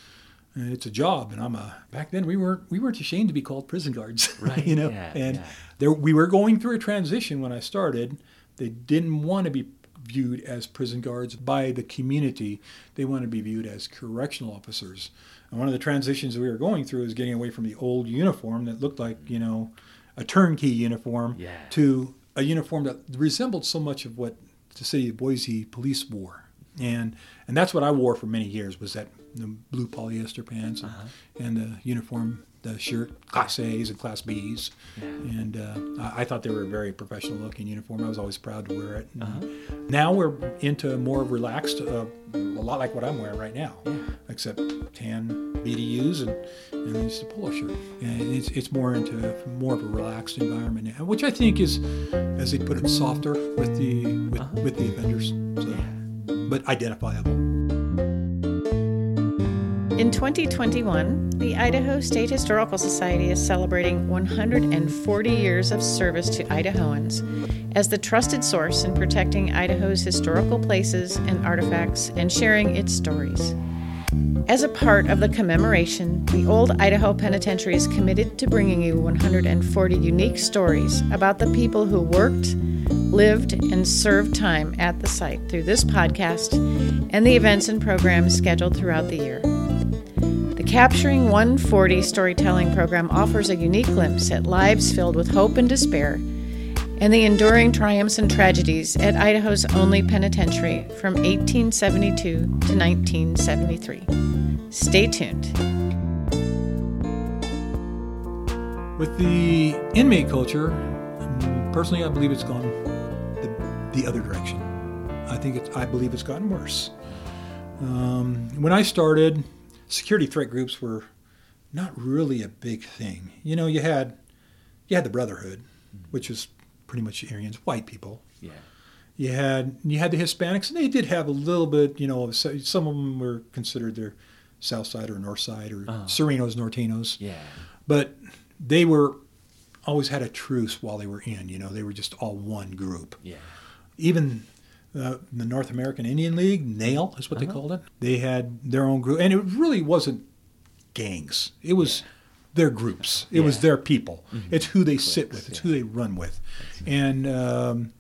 uh, it's a job, and I'm a. Back then, we weren't we weren't ashamed to be called prison guards, Right, you know. yeah, and yeah. there we were going through a transition when I started. They didn't want to be viewed as prison guards by the community. They want to be viewed as correctional officers. And one of the transitions we were going through is getting away from the old uniform that looked like you know a turnkey uniform Yeah. to a uniform that resembled so much of what the city of Boise police wore. And and that's what I wore for many years was that the blue polyester pants and, and the uniform, the shirt, class A's and class B's. And uh, I, I thought they were a very professional looking uniform. I was always proud to wear it. And Now we're into more relaxed, uh, a lot like what I'm wearing right now, except tan BDUs and, and just a polo shirt. And it's, it's more into more of a relaxed environment now, which I think is, as they put it, softer with the with, with the offenders. So, but identifiable. In 2021, the Idaho State Historical Society is celebrating 140 years of service to Idahoans as the trusted source in protecting Idaho's historical places and artifacts and sharing its stories. As a part of the commemoration, the Old Idaho Penitentiary is committed to bringing you 140 unique stories about the people who worked, lived, and served time at the site through this podcast and the events and programs scheduled throughout the year. The Capturing 140 storytelling program offers a unique glimpse at lives filled with hope and despair and the enduring triumphs and tragedies at Idaho's only penitentiary from 1872 to 1973. Stay tuned. With the inmate culture, um, personally, I believe it's gone the, the other direction. I think it's, I believe it's gotten worse. Um, when I started, security threat groups were not really a big thing. You know, you had you had the Brotherhood, which was pretty much Aryans, white people. Yeah. You had you had the Hispanics, and they did have a little bit. You know, some of them were considered their South Side or North Side or Uh-huh. Serenos, Nortenos Yeah. but they were always had a truce while they were in. You know, they were just all one group. Yeah. Even uh, the North American Indian League, NAIL is what they Uh-huh. called it. They had their own group, and it really wasn't gangs. It was their groups. It was their people. It's who they sit with. It's who they run with, and um,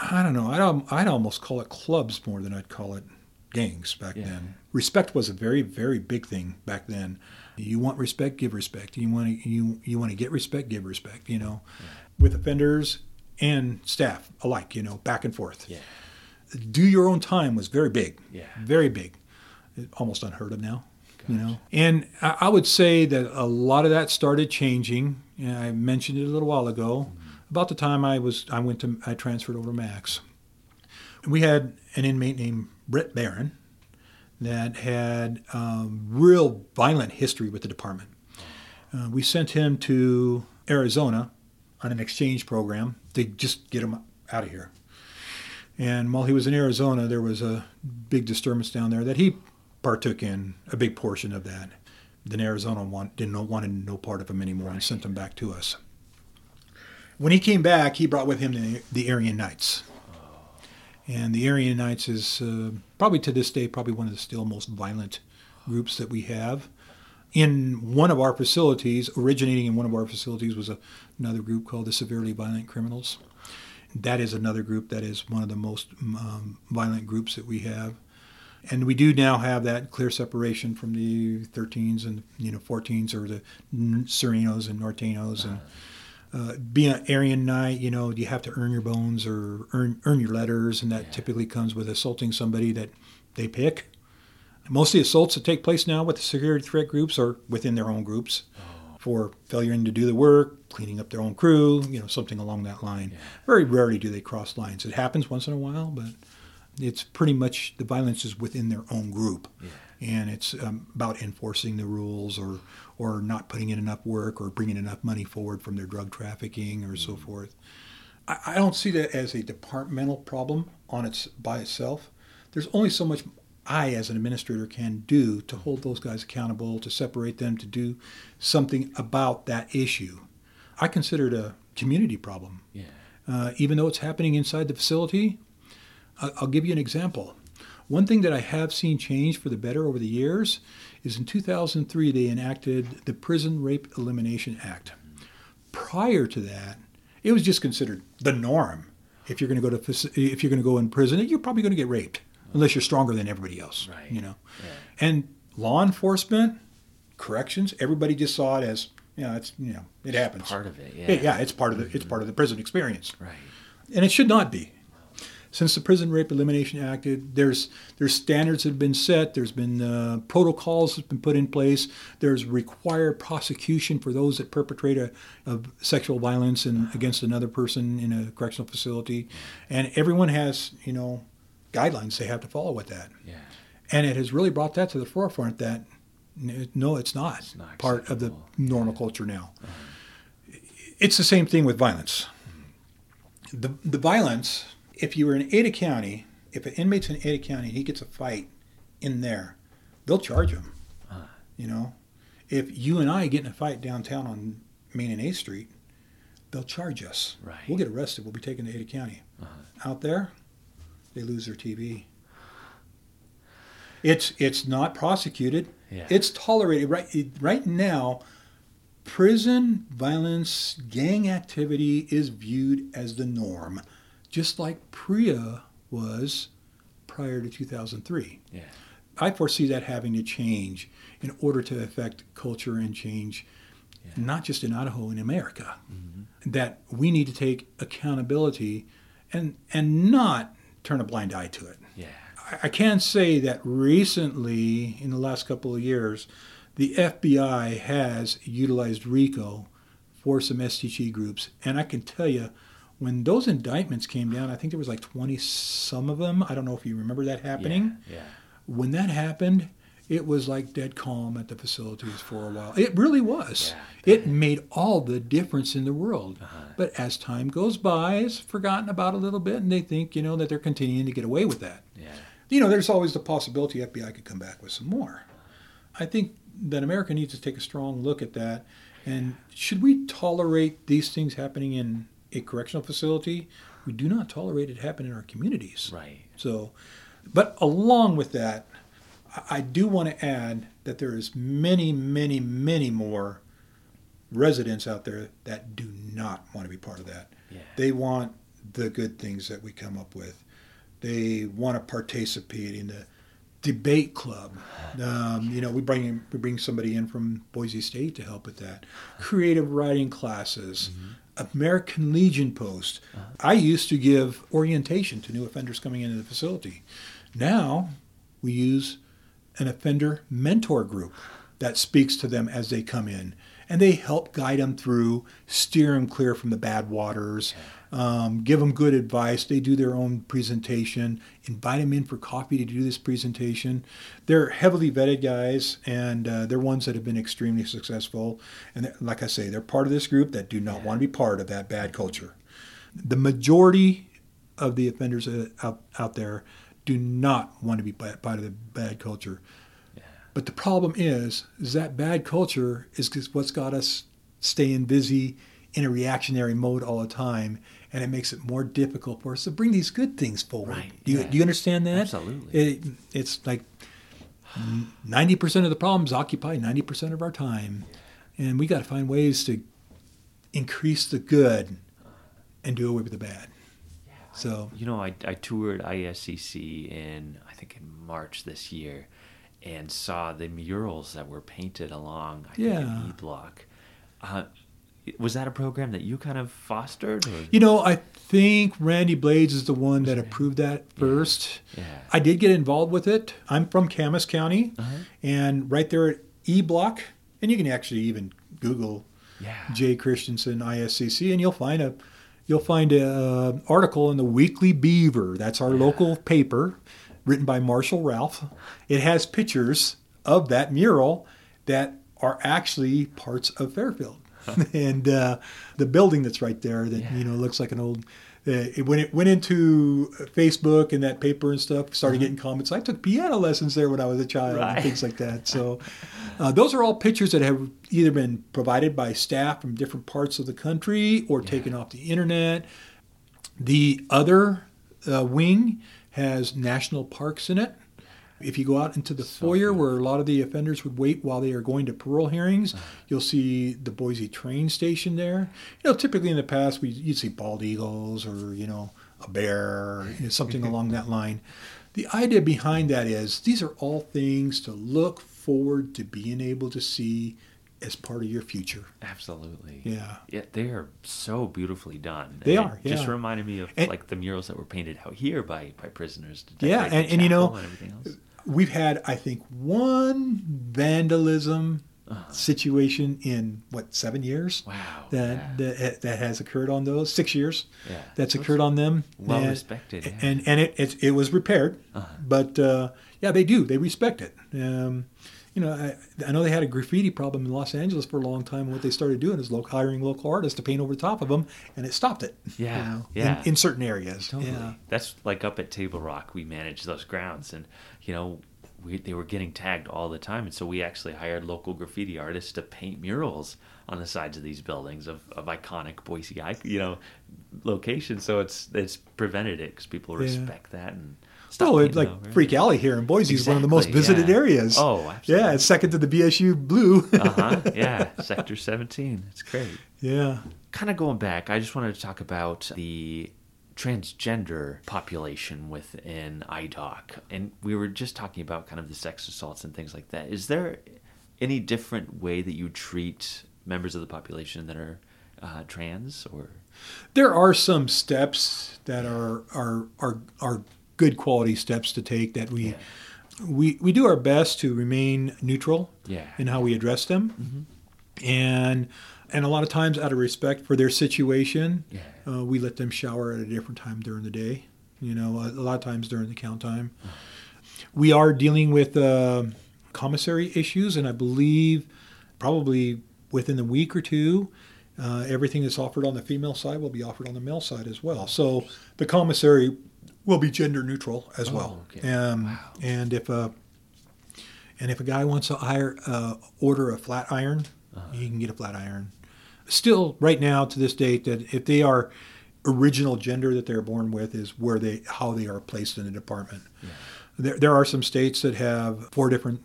I don't know. I'd, I'd almost call it clubs more than I'd call it gangs back Yeah. then. Respect was a very, very big thing back then. You want respect, give respect. You want to you you want to get respect, give respect. You know, with offenders and staff alike. You know, back and forth. Yeah. Do your own time was very big. Yeah. Very big. Almost unheard of now. You know, and I, would say that a lot of that started changing. And I mentioned it a little while ago. About the time I was, I went to, I transferred over to Max. We had an inmate named Brett Barron that had um, real violent history with the department. Uh, we sent him to Arizona on an exchange program to just get him out of here. And while he was in Arizona, there was a big disturbance down there that he partook in a big portion of that. Then Arizona want, didn't want no part of him anymore and sent him back to us. When he came back, he brought with him the, the Aryan Knights. And the Aryan Knights is uh, probably to this day probably one of the still most violent groups that we have. In one of our facilities, originating in one of our facilities, was a, another group called the Severely Violent Criminals. That is another group that is one of the most um, violent groups that we have. And we do now have that clear separation from the 13s and you know 14s or the Serenos and Norteños and uh, being an Aryan Knight, you know, you have to earn your bones or earn earn your letters, and that yeah. typically comes with assaulting somebody that they pick. Most of the assaults that take place now with the security threat groups are within their own groups oh. For failure to do the work, cleaning up their own crew, you know, something along that line. Yeah. Very rarely do they cross lines. It happens once in a while, but it's pretty much the violence is within their own group. Yeah. And it's um, about enforcing the rules or, or not putting in enough work or bringing enough money forward from their drug trafficking or so mm-hmm. forth. I, I don't see that as a departmental problem on its by itself. There's only so much I, as an administrator, can do to hold those guys accountable, to separate them, to do something about that issue. I consider it a community problem. Yeah. Uh, even though it's happening inside the facility, I'll give you an example. One thing that I have seen change for the better over the years is in 2003 they enacted the Prison Rape Elimination Act. Prior to that, it was just considered the norm. If you're going to go to if you're going to go in prison, you're probably going to get raped unless you're stronger than everybody else. Right. You know, yeah. and law enforcement, corrections, everybody just saw it as you know, it's you know, it happens. Part of it, yeah. yeah, it's part of the it's part of the prison experience. Right. And it should not be since the Prison Rape Elimination Act, there's there's standards that have been set. There's been uh, protocols that have been put in place. There's required prosecution for those that perpetrate a, of sexual violence and against another person in a correctional facility, and everyone has you know guidelines they have to follow with that. Yeah. And it has really brought that to the forefront that no, it's not, it's not part of the normal yeah. culture now. Uh-huh. It's the same thing with violence. The the violence if you were in Ada County, if an inmate's in Ada County and he gets a fight in there, they'll charge him. Uh, you know, if you and I get in a fight downtown on Main and 8th Street, they'll charge us. Right. We'll get arrested. We'll be taken to Ada County. Uh-huh. Out there, they lose their TV. It's it's not prosecuted. Yeah. It's tolerated right right now. Prison violence, gang activity is viewed as the norm just like PREA was prior to 2003. Yeah. I foresee that having to change in order to affect culture and change, yeah. not just in Idaho, in America. Mm-hmm. That we need to take accountability and and not turn a blind eye to it. Yeah. I, I can say that recently, in the last couple of years, the FBI has utilized RICO for some STG groups, and I can tell you when those indictments came down, I think there was like 20 some of them. I don't know if you remember that happening. Yeah. yeah. When that happened, it was like dead calm at the facilities for a while. It really was. Yeah, it made all the difference in the world. Uh-huh. But as time goes by, it's forgotten about a little bit, and they think, you know, that they're continuing to get away with that. Yeah. You know, there's always the possibility FBI could come back with some more. I think that America needs to take a strong look at that. And should we tolerate these things happening in a correctional facility, we do not tolerate it happen in our communities. Right. So, but along with that, I do want to add that there is many, many, many more residents out there that do not want to be part of that. Yeah. They want the good things that we come up with. They want to participate in the debate club. Um, you know, we bring in, we bring somebody in from Boise State to help with that. Creative writing classes, mm-hmm. American Legion post. Uh-huh. I used to give orientation to new offenders coming into the facility. Now we use an offender mentor group that speaks to them as they come in and they help guide them through, steer them clear from the bad waters, um, give them good advice. They do their own presentation, invite them in for coffee to do this presentation. They're heavily vetted guys, and uh, they're ones that have been extremely successful. And like I say, they're part of this group that do not want to be part of that bad culture. The majority of the offenders uh, out, out there do not want to be part of the bad culture. But the problem is, is that bad culture is what's got us staying busy in a reactionary mode all the time, and it makes it more difficult for us to bring these good things forward. Right, Do you yeah. do you understand that? Absolutely. It, it's like ninety percent of the problems occupy ninety percent of our time, and we got to find ways to increase the good and do away with the bad. So You know, I, I toured ISCC in, I think, in March this year and saw the murals that were painted along, I think, Yeah. in E Block. Uh, was that a program that you kind of fostered? Or? You know, I think Randy Blades is the one that approved that first. Yeah. I did get involved with it. I'm from Camas County, Uh-huh. and right there at E Block, and you can actually even Google Yeah. Jay Christensen ISCC, and you'll find a you'll find a uh, article in the Weekly Beaver. That's our local paper, written by Marshall Ralph. It has pictures of that mural that are actually parts of Fairfield, and uh, the building that's right there that you know looks like an old. It, when it went into Facebook and that paper and stuff, started getting comments. I took piano lessons there when I was a child Right. and things like that. So, uh, those are all pictures that have either been provided by staff from different parts of the country or taken off the internet. The other uh, wing has national parks in it. If you go out into the foyer where a lot of the offenders would wait while they are going to parole hearings, uh-huh. you'll see the Boise train station there. You know, typically in the past, we you'd see bald eagles or you know a bear, or, you know, something along that line. The idea behind that is these are all things to look forward to being able to see as part of your future. Absolutely. Yeah. Yeah, they are so beautifully done. They And are, it Just reminded me of And- like the murals that were painted out here by by prisoners. To Yeah, and- and you know, chapel and everything else. We've had, I think, one vandalism situation in what seven years Uh-huh. Wow. that yeah. that, that has occurred on those six years Yeah. that's occurred on them. Well And- respected, yeah. and and it it, it was repaired, Uh-huh. but uh, yeah, they do they respect it. Um, you know, I, I know they had a graffiti problem in Los Angeles for a long time. And what they started doing is lo- hiring local artists to paint over the top of them, and it stopped it. Yeah, you know, yeah. In, in certain areas. Totally. Yeah. That's like up at Table Rock. We manage those grounds, and you know, we, they were getting tagged all the time, and so we actually hired local graffiti artists to paint murals on the sides of these buildings of, of iconic Boise, you know, locations. So it's it's prevented it because people respect that and. stop Oh, like over. Freak Alley here in Boise is one of the most visited yeah. areas. Oh, absolutely. Yeah, it's second to the BSU Blue. uh huh. Yeah, Sector 17. It's great. yeah. kind of going back, I just wanted to talk about the transgender population within IDOC. And we were just talking about kind of the sex assaults and things like that. Is there any different way that you treat members of the population that are uh, trans or There are some steps that are are are are good quality steps to take that we we we do our best to remain neutral Yeah. in how we address them. And and a lot of times out of respect for their situation, Yeah. Uh, we let them shower at a different time during the day. You know, a, a lot of times during the count time. We are dealing with uh, commissary issues, and I believe probably within the week or two, uh, everything that's offered on the female side will be offered on the male side as well. So the commissary will be gender neutral as well. okay. Um, And if a and if a guy wants to hire, uh, order a flat iron, he can get a flat iron. Still, right now to this date, that if they are original gender that they're born with is where they how they are placed in the department. There, there are some states that have four different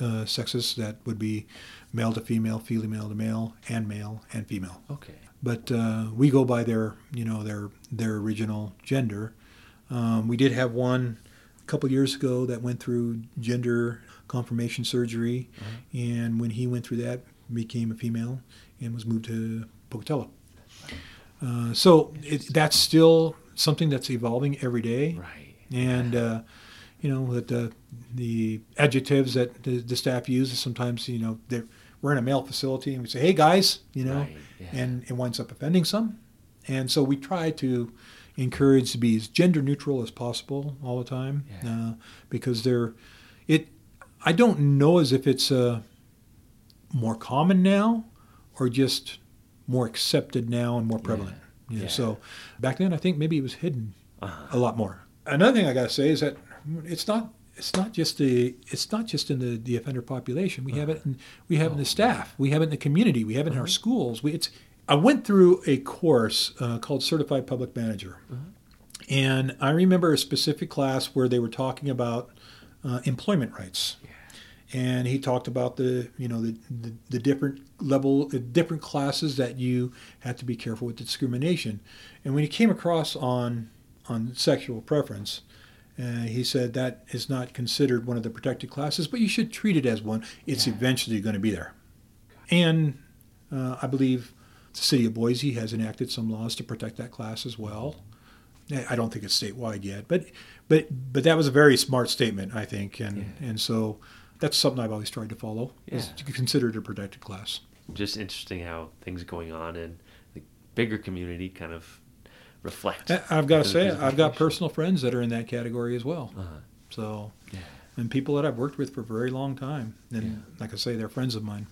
uh, sexes that would be male to female, female to male, and male and female. okay? But uh, we go by their you know their their original gender. Um, we did have one a couple years ago that went through gender confirmation surgery, and when he went through that, became a female and was moved to Pocatello. Uh, so it, that's still something that's evolving every day Right. and uh, you know that the the adjectives that the, the staff uses sometimes you know they're we're in a male facility and we say, hey guys, you know, Right, yeah. and it winds up offending some. And so we try to encourage to be as gender neutral as possible all the time Yeah. uh, because they're, it, I don't know as if it's uh, more common now or just more accepted now and more prevalent. You know, Yeah. So back then, I think maybe it was hidden Uh-huh. a lot more. Another thing I got to say is that it's not it's not just the it's not just in the, the offender population. We have it in, we have it in the staff. We have it in the community. We have it in our schools. We, it's I went through a course uh, called Certified Public Manager, and I remember a specific class where they were talking about uh, employment rights. And he talked about the, you know, the, the, the different level, the different classes that you had to be careful with discrimination. And when he came across on on sexual preference, uh, he said that is not considered one of the protected classes, but you should treat it as one. It's eventually going to be there. And uh, I believe the city of Boise has enacted some laws to protect that class as well. I I don't think it's statewide yet, but but but that was a very smart statement, I think, and and so that's something I've always tried to follow. Is Yeah. to consider it a protected class. Just interesting how things going on in the bigger community kind of reflect. I've got to say, I've got personal friends that are in that category as well. Uh-huh. So, Yeah. and people that I've worked with for a very long time, and Yeah. like I say, they're friends of mine.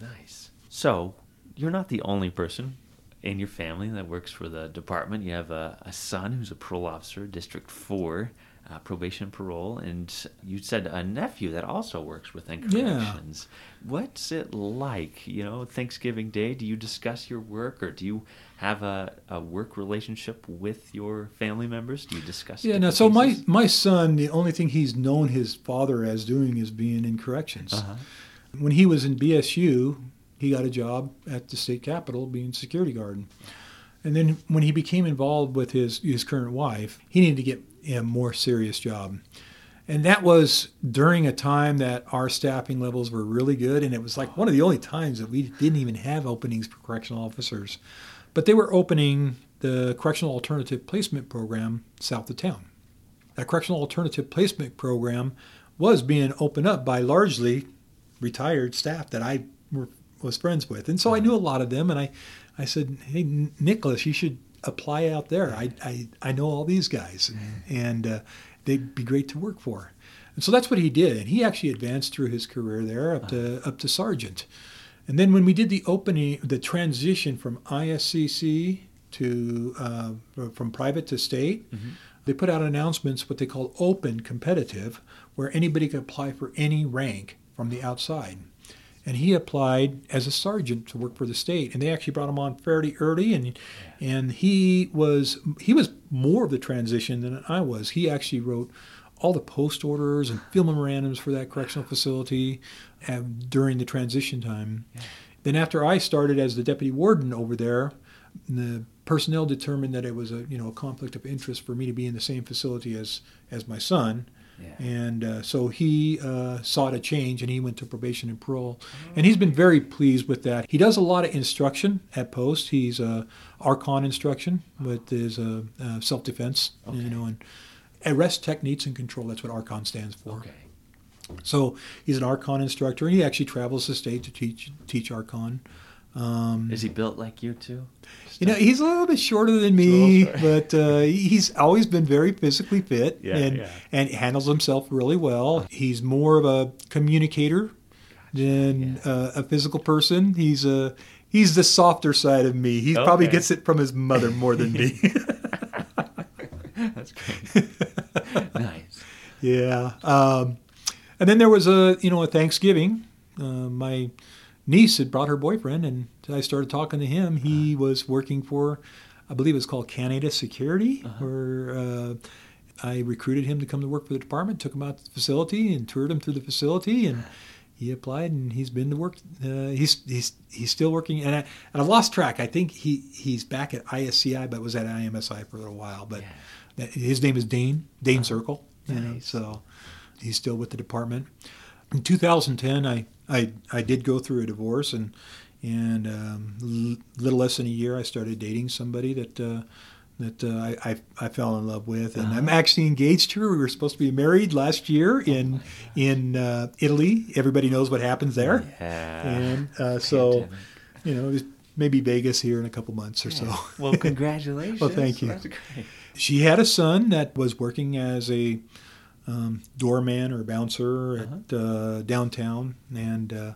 Nice. So, you're not the only person in your family that works for the department. You have a, a son who's a parole officer, District 4, uh, probation parole, and you said a nephew that also works within Yeah. corrections. What's it like, you know, Thanksgiving Day? Do you discuss your work or do you have a, a work relationship with your family members? Do you discuss Yeah. Now, so my my son, the only thing he's known his father as doing is being in corrections. Uh-huh. When he was in BSU, he got a job at the state capitol being security guard. And then when he became involved with his his current wife, he needed to get a more serious job. And that was during a time that our staffing levels were really good. And it was like one of the only times that we didn't even have openings for correctional officers. But they were opening the Correctional Alternative Placement Program south of town. That Correctional Alternative Placement Program was being opened up by largely retired staff that I were, was friends with. And so I knew a lot of them. And I, I said, hey, N- Nicholas, you should apply out there. I, I, I know all these guys, and uh, they'd be great to work for. And so that's what he did. And he actually advanced through his career there up to up to sergeant. And then when we did the opening, the transition from ISCC to uh, from private to state, they put out announcements what they call open competitive, where anybody could apply for any rank from the outside. And he applied as a sergeant to work for the state, and they actually brought him on fairly early. And and he was he was more of the transition than I was. He actually wrote all the post orders and field memorandums for that correctional facility uh, during the transition time. Then after I started as the deputy warden over there, the personnel determined that it was a you know a conflict of interest for me to be in the same facility as as my son. Yeah. And uh, so he uh, sought a change and he went to probation and parole. And he's been very pleased with that. He does a lot of instruction at post. He's uh, Archon instruction with his uh, uh, self defense, you know, and arrest techniques and control. That's what Archon stands for. Okay. So he's an Archon instructor and he actually travels the state to teach teach Archon. Um, Is he built like you too? you know, he's a little bit shorter than me, Little but uh, he's always been very physically fit Yeah, and yeah. and handles himself really well. He's more of a communicator than uh, a physical person. He's a he's the softer side of me. He probably gets it from his mother more than me. That's great. nice. yeah. Um, and then there was a you know a Thanksgiving. Uh, my niece had brought her boyfriend, and I started talking to him. He was working for, I believe it's called Canada Security, where uh, I recruited him to come to work for the department. Took him out to the facility and toured him through the facility, and he applied, and he's been to work. Uh, he's he's he's still working, and I and I've lost track. I think he he's back at ISCI, but was at IMSI for a little while. But that, his name is Dane Dane Circle. You know, so he's still with the department. In 2010, I, I, I did go through a divorce, and and um, l- little less than a year, I started dating somebody that uh, that uh, I, I I fell in love with, and I'm actually engaged to her. We were supposed to be married last year in in uh, Italy. Everybody knows what happens there, Yeah. and uh, so you know maybe Vegas here in a couple months or so. Well, congratulations. Well, thank you. She had a son that was working as a um, doorman or bouncer at uh, downtown, and uh,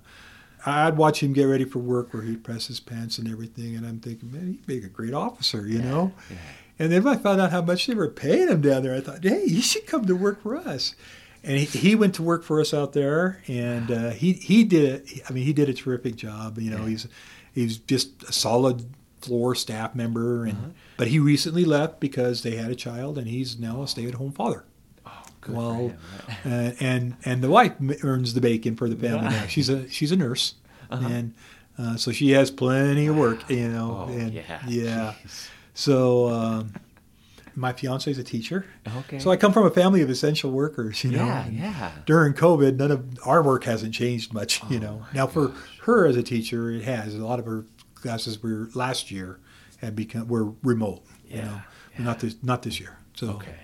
I'd watch him get ready for work where he'd press his pants and everything, and I'm thinking, man, he'd make a great officer, you know. yeah. And then when I found out how much they were paying him down there, I thought, hey, he should come to work for us. And he, he went to work for us out there, and uh, he he did. I mean, he did a terrific job. You know, he's he's just a solid floor staff member, and but he recently left because they had a child, and he's now a stay-at-home father. Good well, him. uh, and and the wife earns the bacon for the family now. She's a she's a nurse, Uh-huh. and uh, so she has plenty of work. You know, Oh, and yeah. yeah. Jeez. So um, my fiance is a teacher. Okay. So I come from a family of essential workers. You know, yeah, and yeah. During COVID, none of our work hasn't changed much. You Oh, know, my now for gosh. her as a teacher, it has. A lot of her classes were last year had become were remote. You Yeah, know, yeah. not this not this year. So Okay.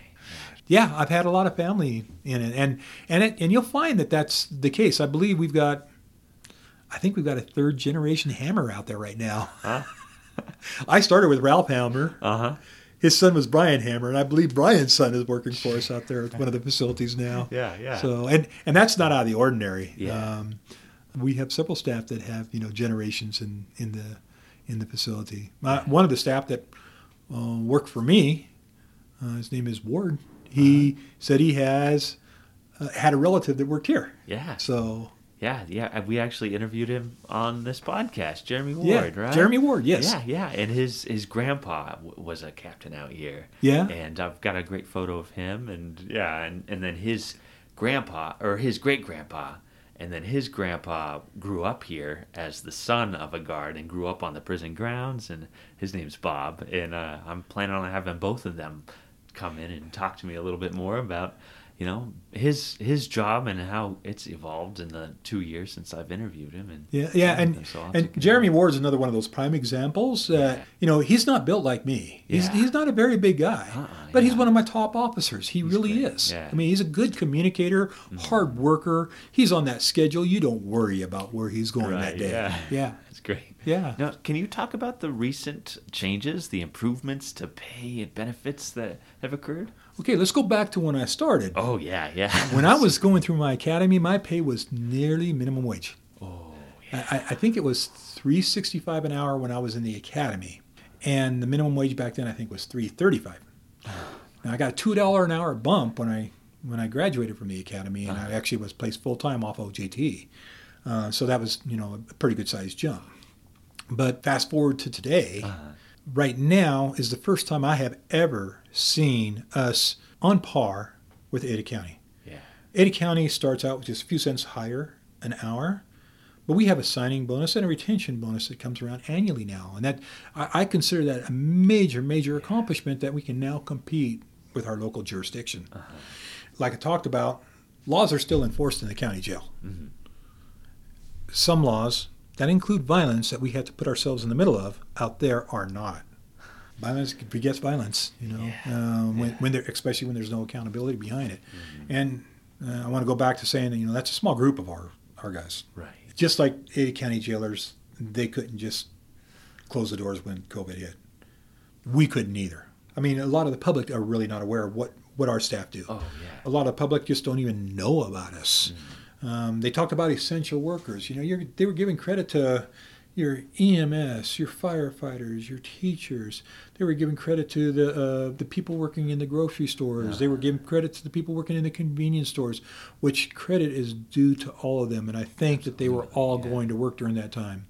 Yeah, I've had a lot of family in it, and and it, and you'll find that that's the case. I believe we've got, I think we've got a third generation Hammer out there right now. Huh? I started with Ralph Hammer. Uh huh. His son was Brian Hammer, and I believe Brian's son is working for us out there at one of the facilities now. Yeah, yeah. So and and that's not out of the ordinary. Yeah. Um, we have several staff that have you know generations in in the in the facility. My, one of the staff that uh, worked for me, uh, his name is Ward. He Uh-huh. said he has uh, had a relative that worked here. Yeah. So Yeah, yeah. We actually interviewed him on this podcast, Jeremy Ward, yeah, right? Jeremy Ward. Yes. Yeah, yeah. And his his grandpa w- was a captain out here. Yeah. And I've got a great photo of him, and yeah, and and then his grandpa or his great grandpa, and then his grandpa grew up here as the son of a guard and grew up on the prison grounds, and his name's Bob, and uh, I'm planning on having both of them come in and talk to me a little bit more about you know his his job and how it's evolved in the two years since I've interviewed him and Yeah, yeah, and so and. Jeremy Ward's another one of those prime examples. Uh, You know, he's not built like me. He's Yeah. he's not a very big guy, Uh-uh, but he's one of my top officers. He really great, is. yeah. Mm-hmm. I mean, he's a good communicator, hard worker. He's on that schedule. You don't worry about where he's going that day. yeah. yeah, great. Yeah. Now, can you talk about the recent changes, the improvements to pay and benefits that have occurred? Okay, let's go back to when I started. Oh yeah, yeah. When I was going through my academy, my pay was nearly minimum wage. oh I, I- I think it was three sixty five an hour when I was in the academy, and the minimum wage back then I think was three thirty five. Now I got a two dollar an hour bump when I when I graduated from the academy, and I actually was placed full time off OJT. Uh, so that was you know a pretty good sized jump. But fast forward to today, uh-huh. right now is the first time I have ever seen us on par with Ada County. yeah. Ada County starts out with just a few cents higher an hour, but we have a signing bonus and a retention bonus that comes around annually now, and that I, I consider that a major, major accomplishment that we can now compete with our local jurisdiction. Uh-huh. Like I talked about, laws are still enforced in the county jail. Mm-hmm. Some laws that include violence that we have to put ourselves in the middle of out there are not. Violence begets violence, you know, um, when, when there, especially when there's no accountability behind it. And uh, I want to go back to saying that you know that's a small group of our our guys. Right. Just like Ada County jailers, they couldn't just close the doors when COVID hit. We couldn't either. I mean, a lot of the public are really not aware of what what our staff do. Oh yeah. A lot of the public just don't even know about us. Um, they talked about essential workers. You know, you're, they were giving credit to your EMS, your firefighters, your teachers. They were giving credit to the uh, the people working in the grocery stores. They were giving credit to the people working in the convenience stores, which credit is due to all of them. And I think that they were all going to work during that time.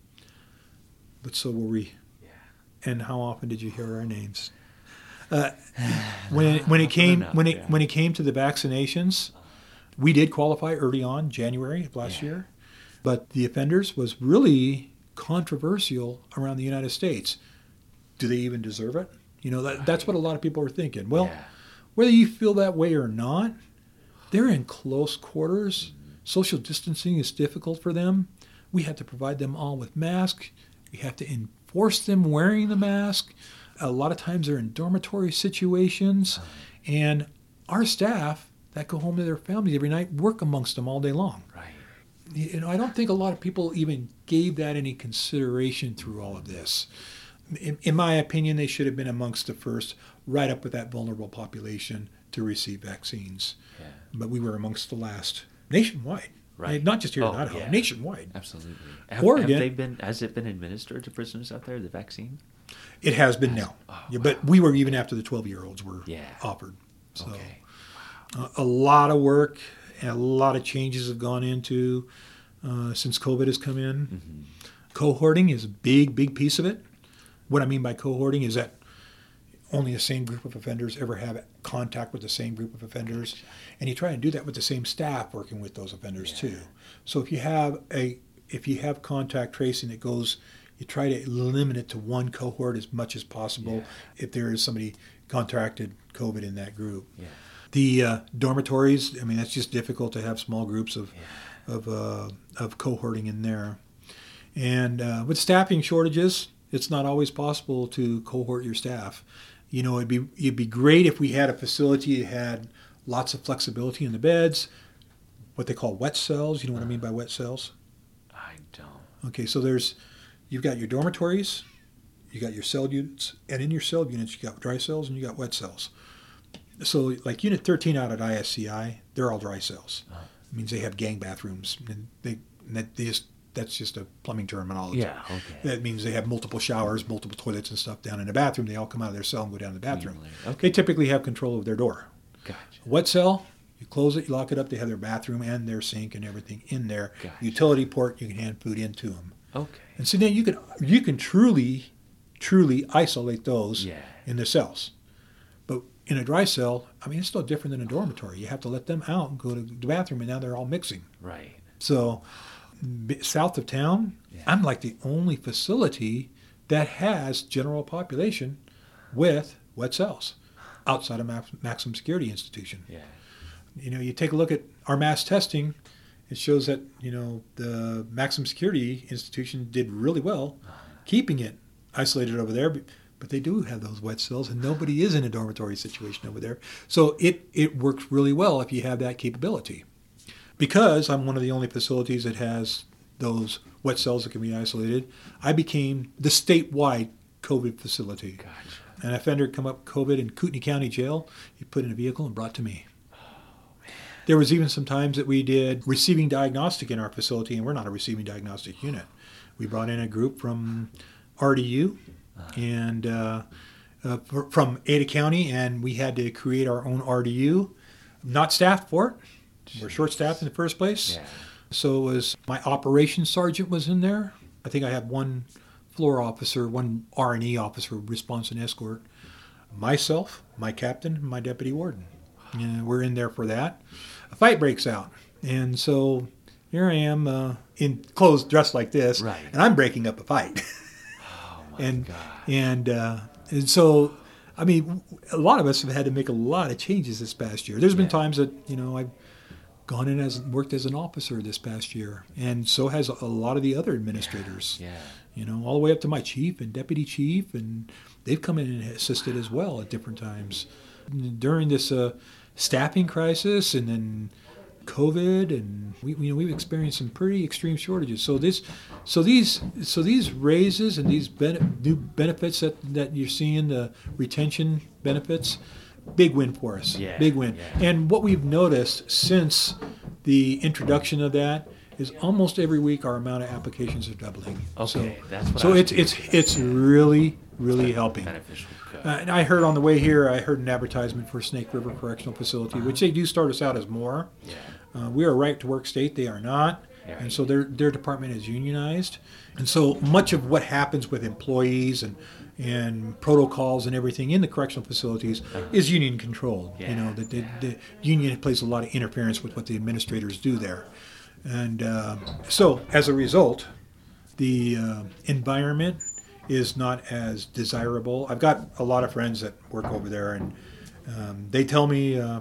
But so were we. Yeah. And how often did you hear our names? Uh, when it, when it came enough, when it yeah. when it came to the vaccinations, we did qualify early on, January of last Yeah. year, but the offenders was really controversial around the United States. Do they even deserve it? You know, that, that's what a lot of people are thinking. Well, Yeah. whether you feel that way or not, they're in close quarters. Social distancing is difficult for them. We have to provide them all with masks. We have to enforce them wearing the mask. A lot of times they're in dormitory situations, uh-huh. and our staff that go home to their families every night work amongst them all day long. Right. You know, I don't think a lot of people even gave that any consideration through all of this. In, in my opinion, they should have been amongst the first, right up with that vulnerable population to receive vaccines. Yeah. But we were amongst the last nationwide. Right. Not just here Oh, in Idaho, yeah. nationwide. Absolutely. Have, Oregon- have they been? Has it been administered to prisoners out there? The vaccine? It has been now. Oh, yeah, But we were even after the 12 year olds were Yeah. offered. So Okay. A lot of work and a lot of changes have gone into uh, since COVID has come in. Mm-hmm. Cohorting is a big, big piece of it. What I mean by cohorting is that only the same group of offenders ever have contact with the same group of offenders, and you try and do that with the same staff working with those offenders too. So if you have a if you have contact tracing that goes, you try to limit it to one cohort as much as possible. If there is somebody contracted COVID in that group, Yeah. The uh, dormitories. I mean, that's just difficult to have small groups of of uh, of cohorting in there. And uh, with staffing shortages, it's not always possible to cohort your staff. You know, it'd be it'd be great if we had a facility that had lots of flexibility in the beds, what they call wet cells. You know what I mean by wet cells? I don't. Okay, so there's you've got your dormitories, you got your cell units, and in your cell units you got dry cells and you got wet cells. So like Unit 13 out at ISCI, they're all dry cells. Uh-huh. It means they have gang bathrooms, and they and that they just that's just a plumbing terminology. Yeah. Okay. That means they have multiple showers, multiple toilets and stuff down in the bathroom. They all come out of their cell and go down to the bathroom. Okay. They typically have control of their door. Gotcha. Wet cell, you close it, you lock it up. They have their bathroom and their sink and everything in there. Gotcha. Utility port, you can hand food into them. Okay. And so then you can you can truly, truly isolate those Yeah. in the cells. In a dry cell, I mean, it's no different than a dormitory. You have to let them out and go to the bathroom, and now they're all mixing. Right. So b- south of town, Yeah. I'm like the only facility that has general population with wet cells outside of max- maximum security institution Yeah. you know, you take a look at our mass testing, it shows that, you know, the maximum security institution did really well uh-huh. keeping it isolated over there, but, they do have those wet cells and nobody is in a dormitory situation over there. So it, it works really well if you have that capability. Because I'm one of the only facilities that has those wet cells that can be isolated, I became the statewide COVID facility. Gotcha. An offender come up COVID in Kootenai County Jail, he put in a vehicle and brought to me. Oh, there was even some times that we did receiving diagnostic in our facility, and we're not a receiving diagnostic unit. We brought in a group from RDU and uh, uh, from Ada County, and we had to create our own RDU. Not staffed for it. We're short staffed in the first place. Yeah. So it was my operations sergeant was in there. I think I had one floor officer, one R and E officer, response and escort. Myself, my captain, my deputy warden. Yeah, we're in there for that. A fight breaks out, and so here I am uh, in clothes dressed like this, Right. and I'm breaking up a fight. And God. and uh, and so I mean, a lot of us have had to make a lot of changes this past year. There's been times that you know I've gone in as worked as an officer this past year, and so has a lot of the other administrators. Yeah. You know, all the way up to my chief and deputy chief, and they've come in and assisted as well at different times during this uh, staffing crisis, and then COVID, and we you know we've experienced some pretty extreme shortages. So this, so these, so these raises and these bene- new benefits that that you're seeing, the retention benefits, big win for us. Yeah, big win. yeah. And what we've noticed since the introduction of that is almost every week our amount of applications are doubling. Okay, so, that's what so I it's it's it's really really helping. Beneficial. Uh, and I heard on the way here, I heard an advertisement for Snake River Correctional Facility, which they do start us out as more. yeah. Uh, we are a right to work state; they are not, Yeah. and so their their department is unionized, and so much of what happens with employees and and protocols and everything in the correctional facilities is union controlled. You know that the, the union plays a lot of interference with what the administrators do there, and uh, so as a result, the uh, environment is not as desirable. I've got a lot of friends that work over there, and um, they tell me, uh,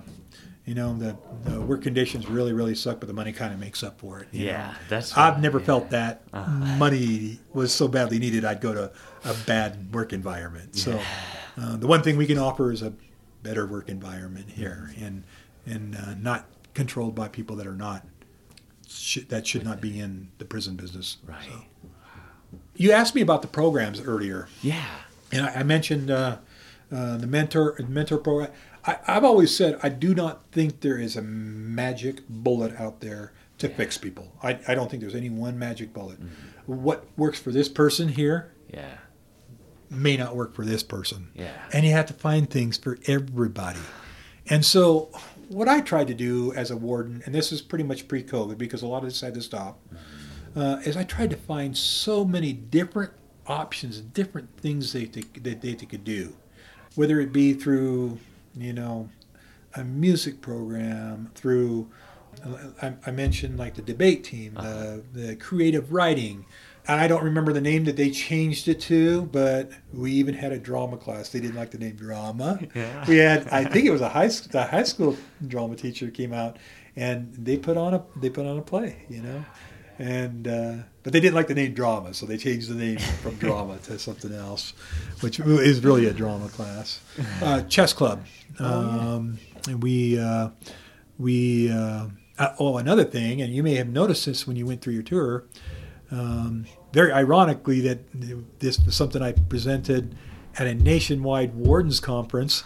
You know, that the work conditions really, really suck, but the money kind of makes up for it. Yeah, know. that's I've never yeah. felt that Uh. money was so badly needed. I'd go to a bad work environment. So, uh, the one thing we can offer is a better work environment here, and and uh, not controlled by people that are not should, that should not be in the prison business. Right. So. You asked me about the programs earlier. Yeah. And I, I mentioned uh, uh, the mentor mentor program. I, I've always said I do not think there is a magic bullet out there to fix people. I, I don't think there's any one magic bullet. What works for this person here Yeah. may not work for this person. Yeah. And you have to find things for everybody. And so, what I tried to do as a warden, and this is pretty much pre COVID because a lot of this had to stop, uh, is I tried to find so many different options, different things they, that they could do. Whether it be through, you know, a music program, through, I, I mentioned like the debate team, the, the creative writing. And I don't remember the name that they changed it to, but we even had a drama class. They didn't like the name drama. Yeah. We had, I think it was a high school, the high school drama teacher came out, and they put on a they put on a play, you know, and uh, but they didn't like the name drama, so they changed the name from drama to something else, which is really a drama class. Uh, chess club, um, and we uh, we uh, uh, oh another thing, and you may have noticed this when you went through your tour. Um, very ironically, that this was something I presented at a nationwide wardens conference.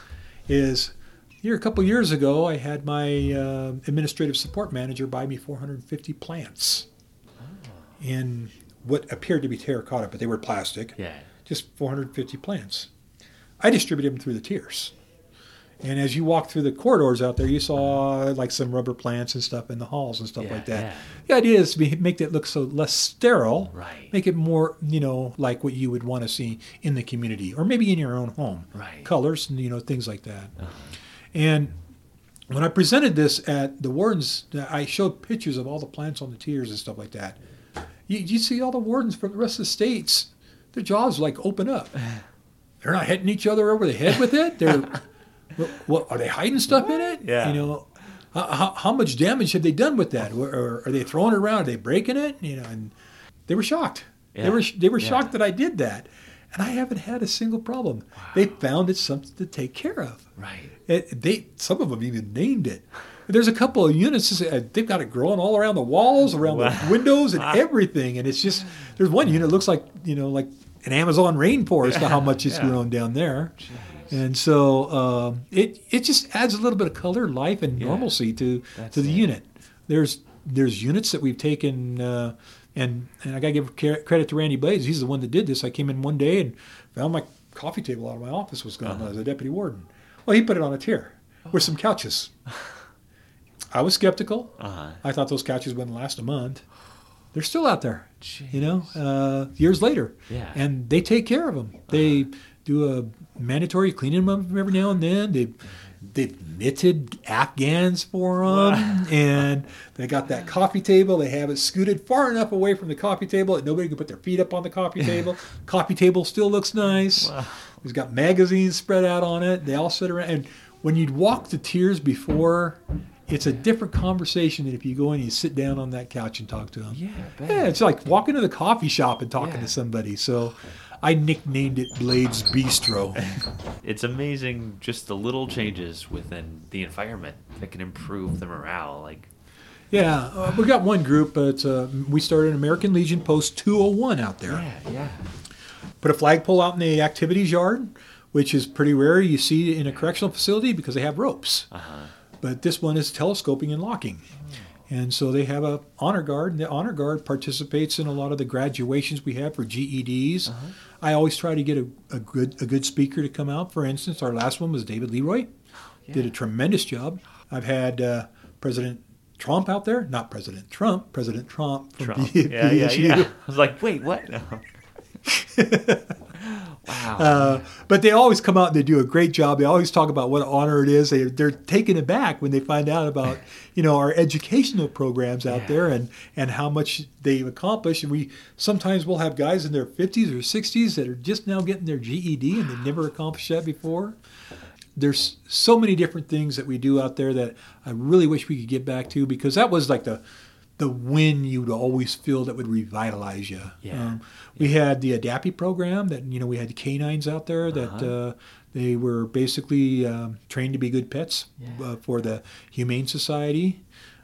Is here a couple years ago, I had my uh, administrative support manager buy me 450 plants in what appeared to be terracotta, but they were plastic. Yeah. Just 450 plants. I distributed them through the tiers. And as you walk through the corridors out there, you saw like some rubber plants and stuff in the halls and stuff Yeah, like that. yeah. The idea is to make that look so less sterile, Right. make it more, you know, like what you would want to see in the community or maybe in your own home. Right. Colors and, you know, things like that. Uh-huh. And when I presented this at the wardens, I showed pictures of all the plants on the tiers and stuff like that. You, you see all the wardens from the rest of the states, their jaws like open up. They're not hitting each other over the head with it. They're, what, what are they hiding stuff in it? Yeah. You know, how, how, much damage have they done with that? Or, or are they throwing it around? Are they breaking it? You know, and they were shocked. They were they were Yeah. shocked that I did that, and I haven't had a single problem. They found it something to take care of. Right. It, they some of them even named it. There's a couple of units uh, they've got it growing all around the walls, around Wow. the windows, and everything. And it's just there's one unit looks like you know like an Amazon rainforest to how much it's Yeah. grown down there. And so um, it it just adds a little bit of color, life, and Yeah. normalcy to That's to the it. unit. There's there's units that we've taken, uh, and and I got to give credit to Randy Blades. He's the one that did this. I came in one day and found my coffee table out of my office was gone Uh-huh. as a deputy warden. Well, he put it on a tier with some couches. I was skeptical. Uh-huh. I thought those couches wouldn't last a month. They're still out there, you know, uh, years later. Yeah. And they take care of them. They do a mandatory cleaning them every now and then. They they've knitted afghans for them, and they got that coffee table. They have it scooted far enough away from the coffee table that nobody can put their feet up on the coffee table. coffee table still looks nice. He's got magazines spread out on it. They all sit around. And when you'd walk the tiers before, it's a different conversation than if you go in and you sit down on that couch and talk to them. Yeah, I. Yeah, it's like walking to the coffee shop and talking Yeah. to somebody. So I nicknamed it Blades Bistro. It's amazing just the little changes within the environment that can improve the morale. Like, yeah, uh, we got one group, but uh, we started an American Legion Post 201 out there. yeah, yeah. Put a flagpole out in the activities yard, which is pretty rare. You see in a correctional facility because they have ropes. Uh-huh. But this one is telescoping and locking. And so they have a honor guard, and the honor guard participates in a lot of the graduations we have for GEDs. I always try to get a, a good a good speaker to come out. For instance, our last one was David Leroy, did a tremendous job. I've had uh, President Trump out there, not President Trump, President Trump from Trump. B- Yeah, yeah, yeah. I was like, wait, what? No. wow. Uh, but they always come out and they do a great job. They always talk about what honor it is. They, they're taken aback when they find out about you know our educational programs out Yeah. there and and how much they've accomplished. And we sometimes we'll have guys in their 50s or 60s that are just now getting their GED and they've never accomplished that before. there's so many different things that we do out there that I really wish we could get back to because that was like the the win you'd always feel that would revitalize you. Yeah. Um, we had the Adapi program that you know we had canines out there that Uh-huh. uh, they were basically um, trained to be good pets uh, for the Humane Society.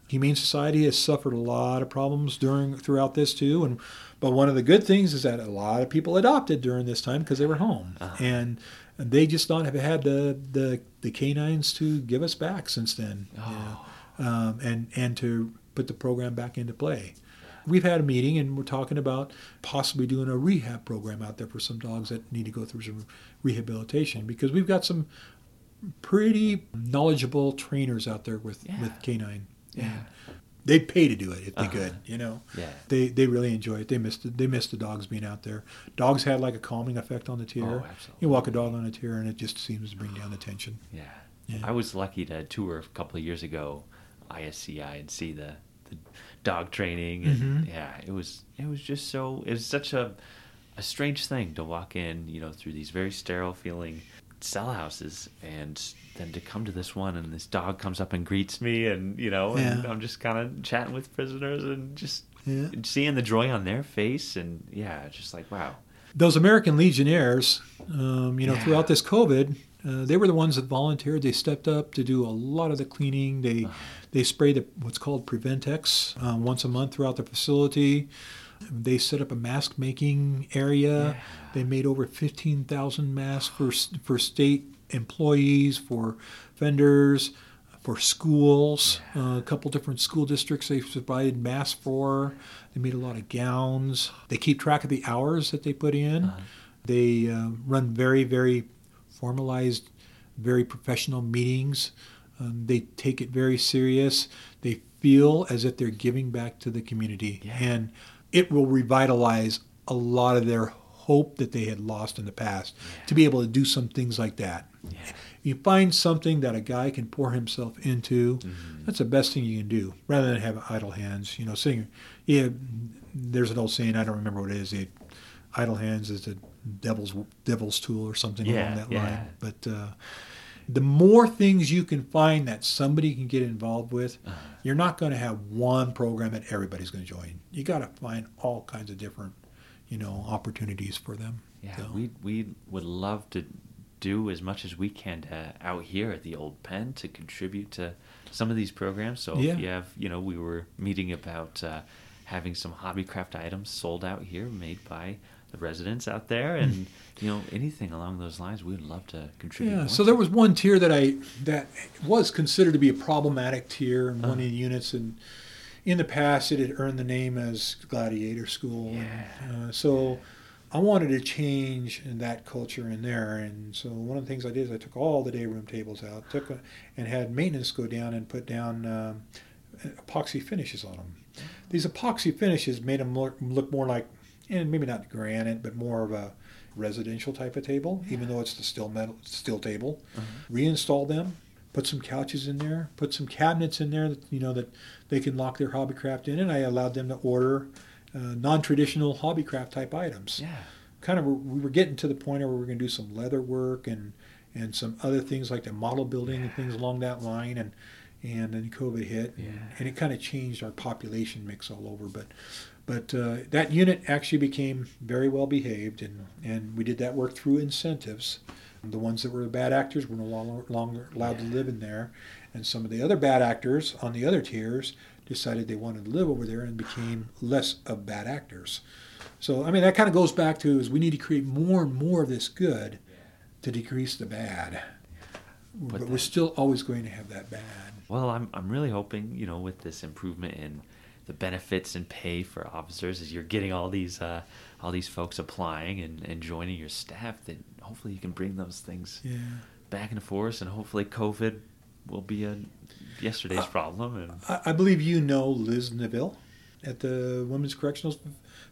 Humane Society has suffered a lot of problems during throughout this too, and but one of the good things is that a lot of people adopted during this time because they were home, Uh-huh. and they just not have had the, the the canines to give us back since then, you know, um, and and to put the program back into play. We've had a meeting and we're talking about possibly doing a rehab program out there for some dogs that need to go through some rehabilitation because we've got some pretty knowledgeable trainers out there with, Yeah. with canine. Yeah. And they'd pay to do it if they Uh-huh. could, you know. Yeah. They they really enjoy it. They missed it. They missed the dogs being out there. Dogs had like a calming effect on the tier. Oh, absolutely. You walk a dog on a tier and it just seems to bring down the tension. Yeah. Yeah. I was lucky to tour a couple of years ago ISCI and see the, the dog training and Mhm. yeah, it was it was just so it was such a a strange thing to walk in, you know, through these very sterile feeling cell houses and then to come to this one and this dog comes up and greets me and you know and Yeah. I'm just kind of chatting with prisoners and just Yeah. seeing the joy on their face and yeah, just like wow. those American Legionnaires, um, you know, Yeah. throughout this COVID, uh, they were the ones that volunteered. They stepped up to do a lot of the cleaning. They Uh-huh. they spray the what's called Preventex uh, once a month throughout the facility. They set up a mask making area. They made over fifteen thousand masks for for state employees, for vendors, for schools. Uh, a couple different school districts they provided masks for. They made a lot of gowns. They keep track of the hours that they put in. They uh, run very, very formalized, very professional meetings. Um, they take it very serious. They feel as if they're giving back to the community, Yeah. and it will revitalize a lot of their hope that they had lost in the past to be able to do some things like that. You find something that a guy can pour himself into. That's the best thing you can do, rather than have idle hands. You know, sitting. Yeah, there's an old saying. I don't remember what it is. It, idle hands is the devil's devil's tool or something Yeah, along that yeah. line. But uh, the more things you can find that somebody can get involved with, Uh-huh. you're not going to have one program that everybody's going to join. You got to find all kinds of different, you know, opportunities for them. Yeah, So- we we would love to do as much as we can to out here at the old pen to contribute to some of these programs. So Yeah. if you have, you know, we were meeting about uh, having some hobbycraft items sold out here, made by the residents out there, and you know anything along those lines, we would love to contribute. Yeah, so there was one tier that I that was considered to be a problematic tier in one Uh-huh. of the units, and in the past it had earned the name as Gladiator School. Yeah. And, uh, so I wanted to change that culture in there, and so one of the things I did is I took all the day room tables out, took a, and had maintenance go down and put down um, epoxy finishes on them. These epoxy finishes made them look, look more like, and maybe not granite, but more of a residential type of table, even though it's the steel metal steel table. reinstall them, put some couches in there, put some cabinets in there, that, you know, that they can lock their hobbycraft in, and I allowed them to order uh, non-traditional hobbycraft type items. Yeah, kind of we were getting to the point where we were going to do some leather work and and some other things like the model building and things along that line and and then COVID hit. And, Yeah. and it kind of changed our population mix all over but but uh, that unit actually became very well behaved and and we did that work through incentives the ones that were the bad actors were no longer, longer allowed to live in there and some of the other bad actors on the other tiers decided they wanted to live over there and became less of bad actors so I mean that kind of goes back to is we need to create more and more of this good to decrease the bad. But, But we're still always going to have that bad. Well, I'm I'm really hoping you know with this improvement in the benefits and pay for officers as you're getting all these uh, all these folks applying and, and joining your staff that hopefully you can bring those things Yeah. back into force and hopefully COVID will be a yesterday's problem and I, I believe you know Liz Neville at the Women's Correctional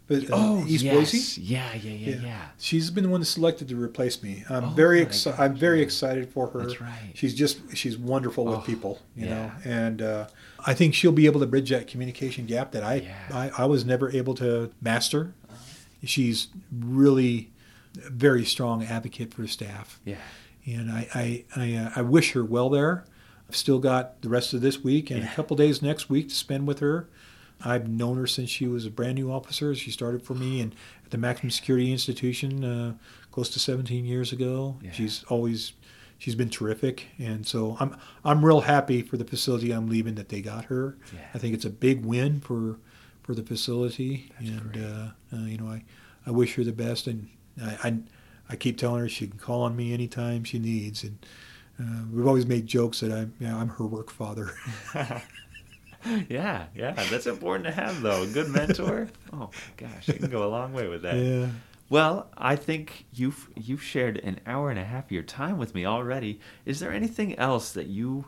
uh, East yes. Boise. yeah yeah yeah yeah, She's been the one selected to replace me. I'm Oh very excited. I'm very excited for her. That's right. She's just she's wonderful with Oh, people, you yeah. know, and uh, I think she'll be able to bridge that communication gap that I, Yeah. I I was never able to master. She's really a very strong advocate for staff. yeah. and I I I, uh, I wish her well there. I've still got the rest of this week and Yeah. a couple days next week to spend with her. I've known her since she was a brand new officer. She started for me and at the Maximum Security Institution uh, close to 17 years ago. Yeah. She's always she's been terrific, and so I'm I'm real happy for the facility I'm leaving that they got her. Yeah. I think it's a big win for for the facility, That's and uh, uh, you know I, I wish her the best, and I, I I keep telling her she can call on me anytime she needs, and uh, we've always made jokes that I'm yeah, I'm her work father. yeah, yeah, that's important to have though. A good mentor. Oh gosh, you can go a long way with that. yeah. Well, I think you've you've shared an hour and a half of your time with me already. Is there anything else that you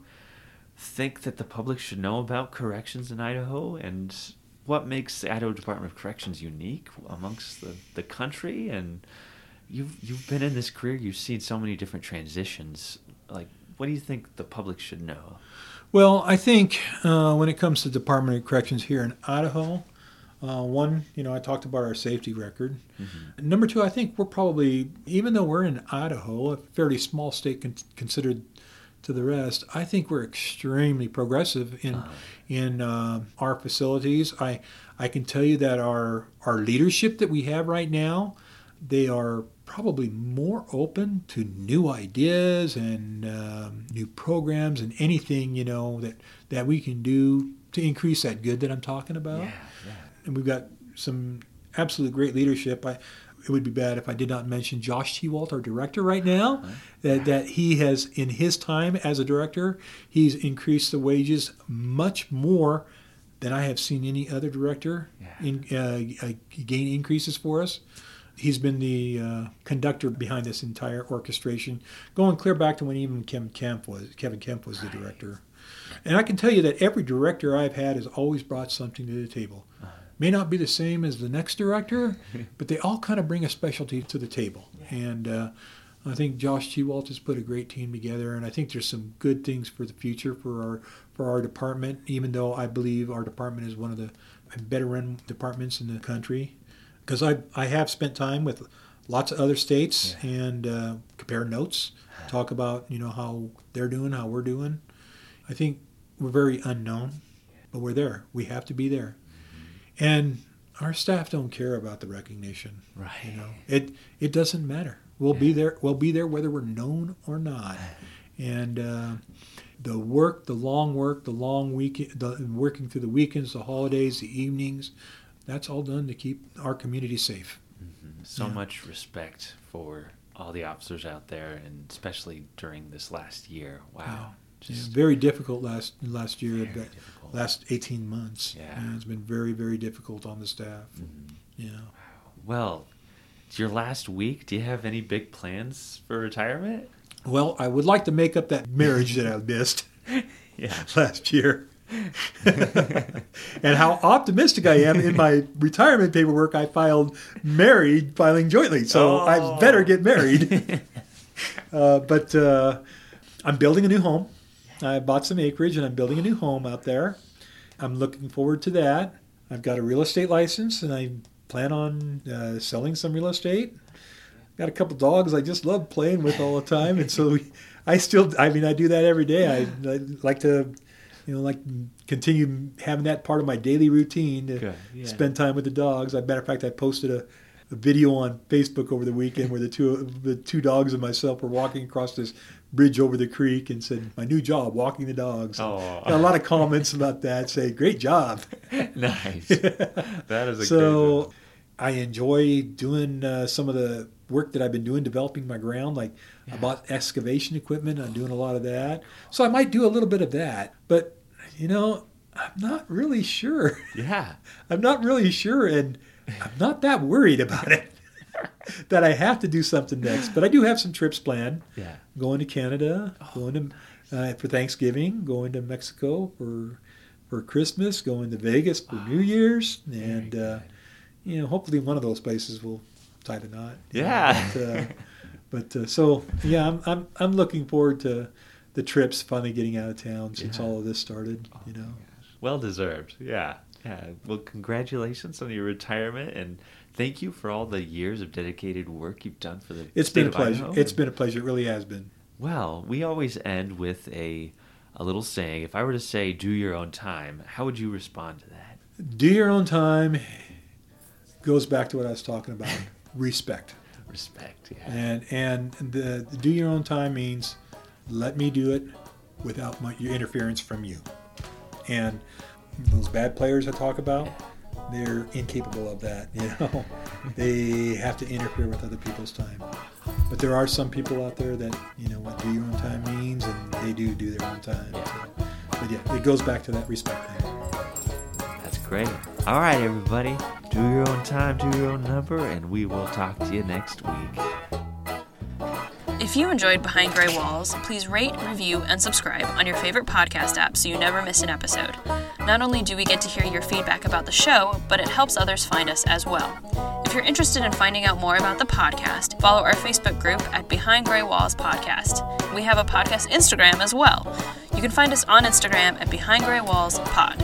think that the public should know about corrections in Idaho and what makes the Idaho Department of Corrections unique amongst the, the country and you've you've been in this career, you've seen so many different transitions. Like what do you think the public should know? Well, I think uh, when it comes to Department of Corrections here in Idaho, uh, one, you know, I talked about our safety record. Number two, I think we're probably, even though we're in Idaho, a fairly small state con- considered to the rest, I think we're extremely progressive in in uh, our facilities. I I can tell you that our our leadership that we have right now, they are probably more open to new ideas and um, new programs and anything you know that that we can do to increase that good that I'm talking about. yeah. And we've got some absolute great leadership. I it would be bad if I did not mention Josh Tewalt, our director right now. That that he has in his time as a director, he's increased the wages much more than I have seen any other director Yeah. in, uh, uh, gain increases for us. He's been the uh, conductor behind this entire orchestration, going clear back to when even Kevin Kempf was Kevin Kempf was the director. And I can tell you that every director I've had has always brought something to the table. May not be the same as the next director, but they all kind of bring a specialty to the table. And uh, I think Josh Tewalt has put a great team together, and I think there's some good things for the future for our for our department. Even though I believe our department is one of the better run departments in the country, because I I have spent time with lots of other states and uh, compare notes, talk about you know how they're doing, how we're doing. I think we're very unknown, but we're there. We have to be there, and our staff don't care about the recognition. Right. You know, it it doesn't matter. We'll be there. We'll be there whether we're known or not. And uh, the work, the long work, the long week, the working through the weekends, the holidays, the evenings, that's all done to keep our community safe. so Yeah. much respect for all the officers out there and especially during this last year wow Yeah, very difficult last last year, very but difficult. last 18 months. Yeah. it's been very very difficult on the staff. Mhm. Yeah. well it's your last week do you have any big plans for retirement Well, I would like to make up that marriage that I missed yeah last year. and how optimistic I am in my retirement paperwork, I filed married, filing jointly. So Oh. I better get married. uh, but uh, I'm building a new home. I bought some acreage and I'm building a new home out there. I'm looking forward to that. I've got a real estate license and I plan on uh, selling some real estate. Got a couple dogs I just love playing with all the time, and so we, I still, I mean, I do that every day. I, I like to, you know, like continue having that part of my daily routine to yeah. spend time with the dogs. As a matter of fact, I posted a, a video on Facebook over the weekend where the two the two dogs and myself were walking across this bridge over the creek and said, "My new job, walking the dogs." Oh. A lot of comments about that. Say, "Great job." nice that is a so great I enjoy doing uh, some of the work that I've been doing, developing my ground. Like I bought excavation equipment. I'm doing a lot of that. So I might do a little bit of that. But you know, I'm not really sure. yeah I'm not really sure, and I'm not that worried about it. that I have to do something next. But I do have some trips planned. yeah Going to Canada, going to uh, for Thanksgiving, going to Mexico for for Christmas, going to Vegas for New Year's, and uh, you know, hopefully one of those places will tie the knot. you know, Yeah. But, uh, but uh, so yeah, I'm, I'm I'm looking forward to the trips finally getting out of town since Yeah. all of this started. You know. well deserved yeah yeah well congratulations on your retirement and thank you for all the years of dedicated work you've done for the It's been a pleasure. Idaho. It's been a pleasure. It really has been. Well, we always end with a a little saying. If I were to say "do your own time," how would you respond to that? Do your own time goes back to what I was talking about respect. Respect. Yeah. And and the, the do your own time means let me do it without my, your interference from you. And those bad players I talk about, they're incapable of that. You know, they have to interfere with other people's time. But there are some people out there that you know what do your own time means, and they do do their own time. So, but yeah, it goes back to that respect thing. That's great. All right, everybody. Do your own time, do your own number, and we will talk to you next week. If you enjoyed Behind Gray Walls, please rate, review, and subscribe on your favorite podcast app so you never miss an episode. Not only do we get to hear your feedback about the show, but it helps others find us as well. If you're interested in finding out more about the podcast, follow our Facebook group at Behind Gray Walls Podcast. We have a podcast Instagram as well. You can find us on Instagram at Behind Gray Walls Pod.